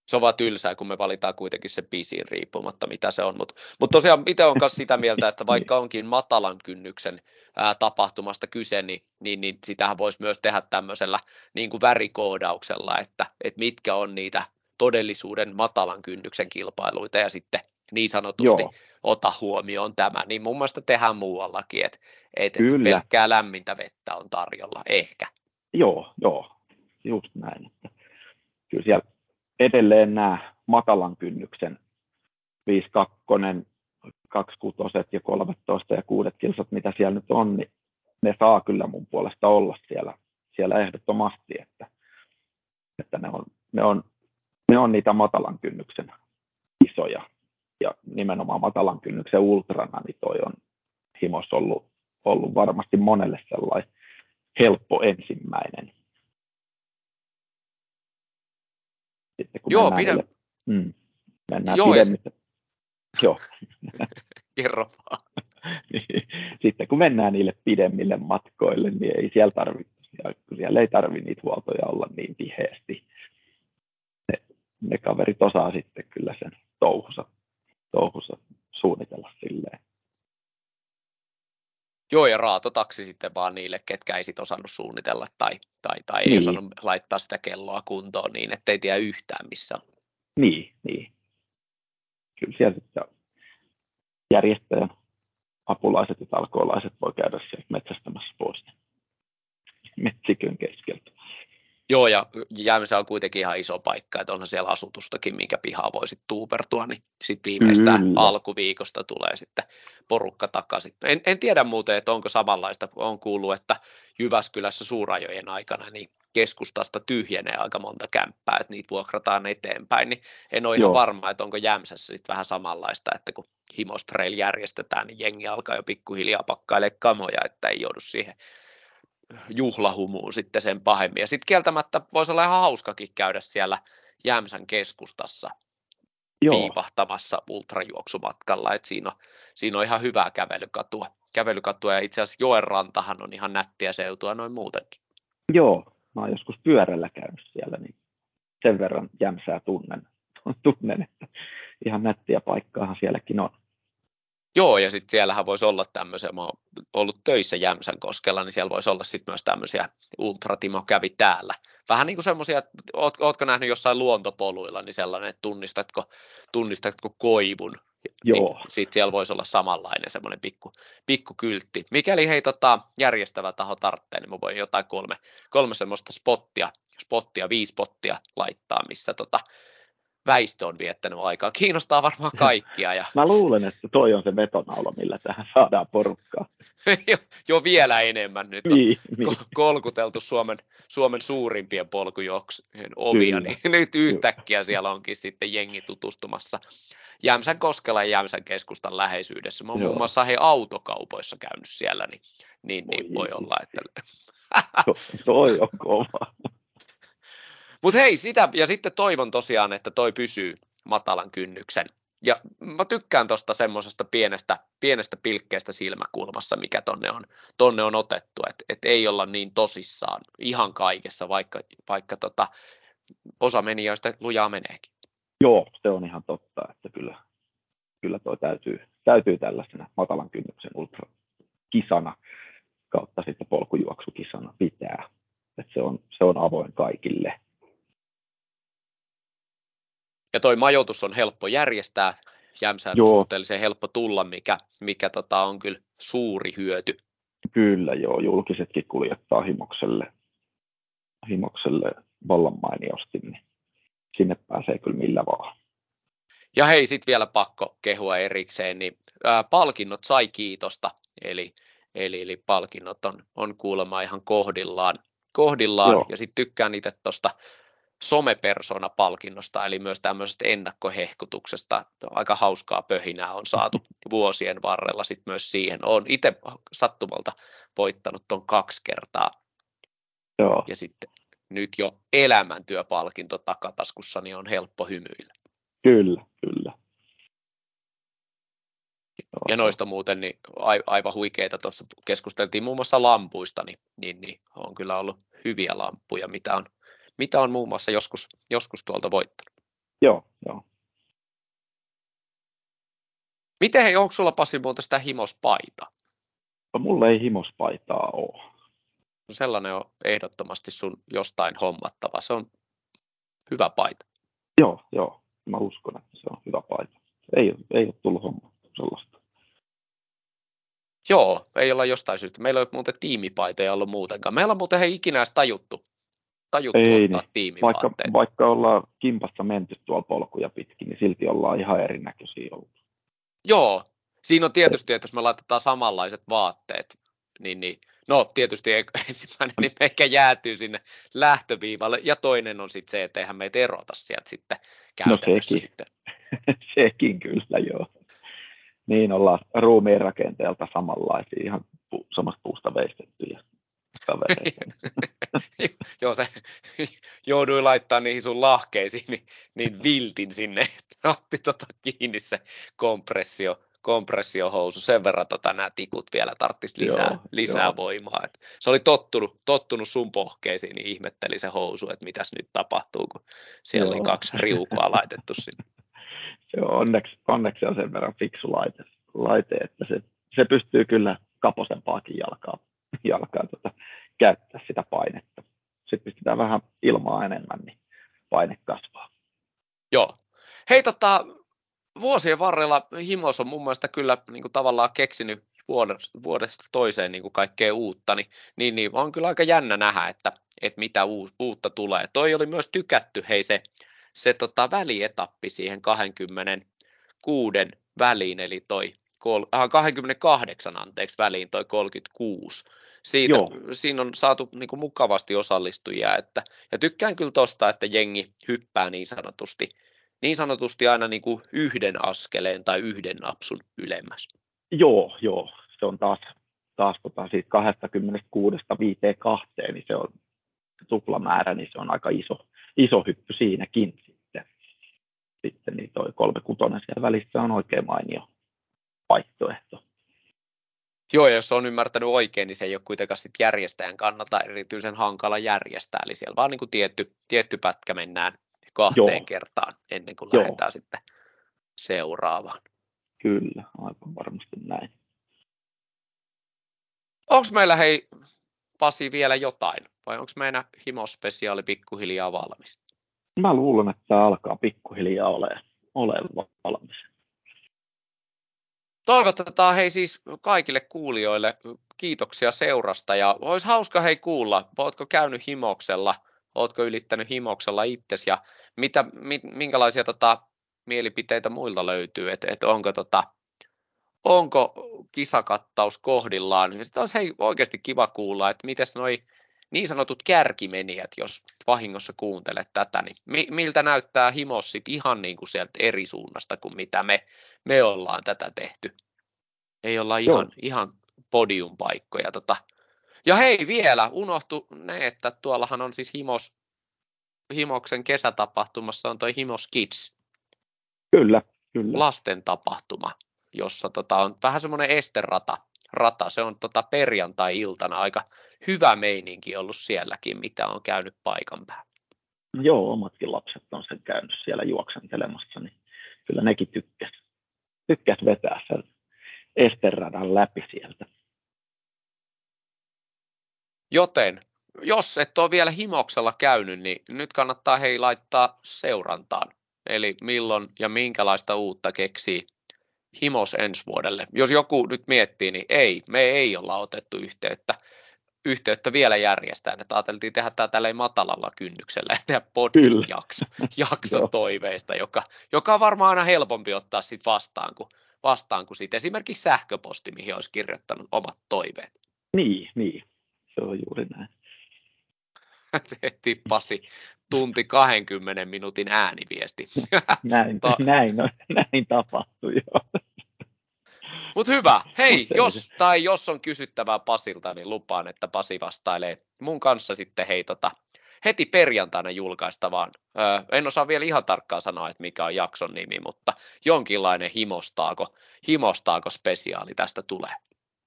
se on vaan tylsää, kun me valitaan kuitenkin se pisin riippumatta, mitä se on. Mutta mut tosiaan itse on myös sitä mieltä, että vaikka onkin matalan kynnyksen ää, tapahtumasta kyse, niin niin, niin sitähän voisi myös tehdä tämmöisellä niin kuin värikoodauksella, että, että mitkä on niitä todellisuuden matalan kynnyksen kilpailuita ja sitten niin sanotusti Joo. ota huomioon tämä, niin mun mielestä tehdään muuallakin, että, että pelkkää lämmintä vettä on tarjolla, ehkä. Joo, joo, just näin. Että kyllä siellä edelleen nämä matalan kynnyksen 5-2, 2 ja 13 ja 6 kilsat, mitä siellä nyt on, niin ne saa kyllä mun puolesta olla siellä, siellä ehdottomasti, että, että ne, on, ne, on, ne on niitä matalan kynnyksen isoja ja nimenomaan matalan kynnyksen ultrana, niin toi on himos ollut, ollut varmasti monelle sellainen helppo ensimmäinen. Sitten kun Joo, pidä... Niille, mm, mennään Joo, pidemmistä. Se... Joo. Kerro vaan. Sitten kun mennään niille pidemmille matkoille, niin ei siellä tarvitse, siellä ei tarvitse niitä huoltoja olla niin tiheästi. Ne, kaverit osaa sitten kyllä sen touhunsa, touhunsa suunnitella silleen. Joo, ja raatotaksi sitten vaan niille, ketkä ei sit osannut suunnitella tai, tai, tai ei niin. osannut laittaa sitä kelloa kuntoon niin, ettei tiedä yhtään missä on. Niin, niin. Kyllä siellä sitten järjestäjän apulaiset ja talkoolaiset voi käydä sieltä metsästämässä pois metsikön keskeltä. Joo, ja Jämsä on kuitenkin ihan iso paikka, että onhan siellä asutustakin, minkä pihaa voisit tuupertua, niin sitten viimeistään Kyllä. alkuviikosta tulee sitten porukka takaisin. En, en tiedä muuten, että onko samanlaista, on kuullut, että Jyväskylässä suurajojen aikana niin keskustasta tyhjenee aika monta kämppää, että niitä vuokrataan eteenpäin, niin en ole Joo. ihan varma, että onko Jämsässä sitten vähän samanlaista, että kun Himostrail järjestetään, niin jengi alkaa jo pikkuhiljaa pakkaille kamoja, että ei joudu siihen juhlahumuun sitten sen pahemmin. Ja sitten kieltämättä voisi olla ihan hauskakin käydä siellä Jämsän keskustassa Joo. piipahtamassa ultrajuoksumatkalla, että siinä on, siinä on ihan hyvää kävelykatua. kävelykatua ja itse asiassa joen rantahan on ihan nättiä seutua noin muutenkin. Joo, mä oon joskus pyörällä käynyt siellä, niin sen verran jämsää tunnen, tunnen että ihan nättiä paikkaahan sielläkin on. Joo, ja sitten siellähän voisi olla tämmöisiä, mä oon ollut töissä Jämsän koskella, niin siellä voisi olla sitten myös tämmöisiä, Ultratimo kävi täällä. Vähän niin kuin semmoisia, oot, ootko nähnyt jossain luontopoluilla, niin sellainen, että tunnistatko, tunnistatko koivun, Joo. Niin sitten siellä voisi olla samanlainen semmoinen pikku, pikku kyltti. Mikäli hei tota, järjestävä taho tarvitsee, niin mä voin jotain kolme, kolme semmoista spottia, spottia, viisi spottia laittaa, missä tota, väistö on viettänyt aikaa. Kiinnostaa varmaan kaikkia. Ja... Mä luulen, että toi on se vetonaula, millä tähän saadaan porukkaa. jo, jo vielä enemmän. Nyt on niin, niin. kolkuteltu Suomen, Suomen suurimpien polkujuoksujen ovia, Kyllä. niin nyt yhtäkkiä siellä onkin sitten jengi tutustumassa Jämsän koskella ja Jämsän keskustan läheisyydessä. Mä oon muun muassa he autokaupoissa käynyt siellä, niin, niin, niin voi olla, että... toi on kova. Mutta hei, sitä, ja sitten toivon tosiaan, että toi pysyy matalan kynnyksen. Ja mä tykkään tuosta semmoisesta pienestä, pienestä pilkkeestä silmäkulmassa, mikä tonne on, tonne on otettu, että et ei olla niin tosissaan ihan kaikessa, vaikka, vaikka tota, osa menijöistä lujaa meneekin. Joo, se on ihan totta, että kyllä, kyllä toi täytyy, täytyy tällaisena matalan kynnyksen ultrakisana kautta sitten polkujuoksukisana pitää. Että se, on, se on avoin kaikille. Ja toi majoitus on helppo järjestää, Jämsään on suhteellisen helppo tulla, mikä, mikä tota on kyllä suuri hyöty. Kyllä joo, julkisetkin kuljettaa himokselle, himokselle vallan mainiosti, niin sinne pääsee kyllä millä vaan. Ja hei, sitten vielä pakko kehua erikseen, niin ää, palkinnot sai kiitosta, eli, eli, eli palkinnot on, on kuulemma ihan kohdillaan, kohdillaan. ja sitten tykkään itse tuosta somepersona-palkinnosta, eli myös tämmöisestä ennakkohehkutuksesta. Aika hauskaa pöhinää on saatu vuosien varrella sitten myös siihen. Olen itse sattumalta voittanut ton kaksi kertaa. Joo. Ja sitten nyt jo elämäntyöpalkinto takataskussa, niin on helppo hymyillä. Kyllä, kyllä. Ja noista muuten niin aivan huikeita, tuossa keskusteltiin muun muassa lampuista, niin, niin, niin on kyllä ollut hyviä lampuja, mitä on mitä on muun muassa joskus, joskus tuolta voittanut. Joo, joo. Miten hei, onko sulla Pasi muuta sitä himospaitaa? No, mulla ei himospaitaa ole. Sellainen on ehdottomasti sun jostain hommattava. Se on hyvä paita. Joo, joo. Mä uskon, että se on hyvä paita. Ei, ei ole tullut homma sellaista. Joo, ei olla jostain syystä. Meillä ei ole muuten tiimipaitoja ollut muutenkaan. Meillä on muuten he ikinä edes tajuttu, tajuttu ei, ottaa niin. vaikka, vaikka ollaan kimpassa menty tuolla polkuja pitkin, niin silti ollaan ihan erinäköisiä ollut. Joo, siinä on tietysti, että jos me laitetaan samanlaiset vaatteet, niin, niin no tietysti ensimmäinen niin ehkä jäätyy sinne lähtöviivalle, ja toinen on sitten se, että eihän meitä erota sieltä sitten käytännössä no sekin. sitten. sekin kyllä, joo. Niin ollaan ruumiin rakenteelta samanlaisia, ihan pu- samasta puusta veistettyjä Joo, se jouduin laittaa niihin sun lahkeisiin niin, niin viltin sinne, että otti tota kiinni se kompressio, kompressiohousu. Sen verran tota, nämä tikut vielä tarttisi lisää, joo, lisää joo. voimaa. Et se oli tottunut, tottunut sun pohkeisiin, niin ihmetteli se housu, että mitäs nyt tapahtuu, kun siellä joo. oli kaksi riukua laitettu sinne. Joo, onneksi, onneksi on sen verran fiksu laite, laite että se, se pystyy kyllä kaposempaakin jalkaa, jalkaa tota, käyttää sitä painetta. Sitten pistetään vähän ilmaa enemmän, niin paine kasvaa. Joo. Hei, tota, vuosien varrella Himos on mun mielestä kyllä niin kuin tavallaan keksinyt vuodesta, toiseen niin kuin kaikkea uutta, niin, niin, niin on kyllä aika jännä nähdä, että, että mitä uutta tulee. Toi oli myös tykätty, hei se, se tota, välietappi siihen 26 väliin, eli toi 28 anteeksi väliin toi 36. Siitä, Joo. siinä on saatu niin kuin, mukavasti osallistujia, että, ja tykkään kyllä tosta, että jengi hyppää niin sanotusti niin sanotusti aina niin kuin yhden askeleen tai yhden napsun ylemmäs. Joo, joo. Se on taas, taas tota, siitä 26 52, niin se on tuplamäärä, niin se on aika iso, iso hyppy siinäkin sitten. Sitten niin toi kolme kutonen siellä välissä on oikein mainio vaihtoehto. Joo, ja jos on ymmärtänyt oikein, niin se ei ole kuitenkaan sit järjestäjän kannalta erityisen hankala järjestää. Eli siellä vaan niin kuin tietty, tietty pätkä mennään kahteen Joo. kertaan ennen kuin Joo. lähdetään sitten seuraavaan. Kyllä, aivan varmasti näin. Onko meillä hei Pasi vielä jotain vai onko meidän himospesiaali pikkuhiljaa valmis? Mä luulen, että tämä alkaa pikkuhiljaa olemaan ole valmis. Toivotetaan hei siis kaikille kuulijoille kiitoksia seurasta ja olisi hauska hei kuulla, ootko käynyt himoksella, ootko ylittänyt himoksella itsesi ja mitä, minkälaisia tota, mielipiteitä muilta löytyy, että et onko, tota, onko kisakattaus kohdillaan. Sitten olisi hei, oikeasti kiva kuulla, että miten noi niin sanotut kärkimenijät, jos vahingossa kuuntelet tätä, niin mi- miltä näyttää himossit ihan niin kuin sieltä eri suunnasta kuin mitä me, me ollaan tätä tehty. Ei olla ihan, ihan podiumpaikkoja. Tota. Ja hei vielä, unohtu ne, että tuollahan on siis himos Himoksen kesätapahtumassa on toi Himos Kids. Kyllä, kyllä. Lasten tapahtuma, jossa tota, on vähän semmoinen esterata. Rata. Se on tota perjantai-iltana aika hyvä meininki ollut sielläkin, mitä on käynyt paikan päällä. Joo, omatkin lapset on sen käynyt siellä juoksentelemassa, niin kyllä nekin tykkäs, tykkäs vetää sen esteradan läpi sieltä. Joten jos et ole vielä himoksella käynyt, niin nyt kannattaa hei laittaa seurantaan. Eli milloin ja minkälaista uutta keksii himos ensi vuodelle. Jos joku nyt miettii, niin ei, me ei olla otettu yhteyttä, yhteyttä vielä järjestään. Että ajateltiin tehdä tämä tälleen matalalla kynnyksellä tehdä podcast-jakso jakso toiveista, joka, joka on varmaan aina helpompi ottaa sit vastaan kuin, vastaan kuin sit esimerkiksi sähköposti, mihin olisi kirjoittanut omat toiveet. Niin, niin. Se on juuri näin. tehtiin Pasi tunti 20 minuutin ääniviesti. näin, Ta- näin, näin tapahtui jo. Mutta hyvä. Hei, jos, tai jos on kysyttävää Pasilta, niin lupaan, että Pasi vastailee mun kanssa sitten hei tota, heti perjantaina julkaistavaan. Öö, en osaa vielä ihan tarkkaan sanoa, että mikä on jakson nimi, mutta jonkinlainen himostaako, himostaako spesiaali tästä tulee.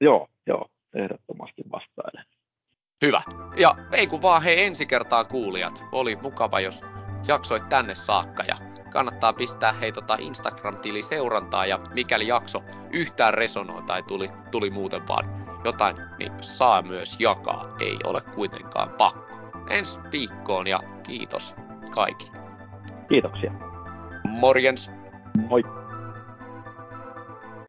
Joo, joo, ehdottomasti vastailen. Hyvä. Ja ei kun vaan hei ensi kertaa kuulijat. Oli mukava, jos jaksoit tänne saakka ja kannattaa pistää hei tota Instagram-tili seurantaa ja mikäli jakso yhtään resonoi tai tuli, tuli muuten vaan jotain niin saa myös jakaa, ei ole kuitenkaan pakko. Ensi viikkoon ja kiitos kaikille. Kiitoksia. Morjens! Moi!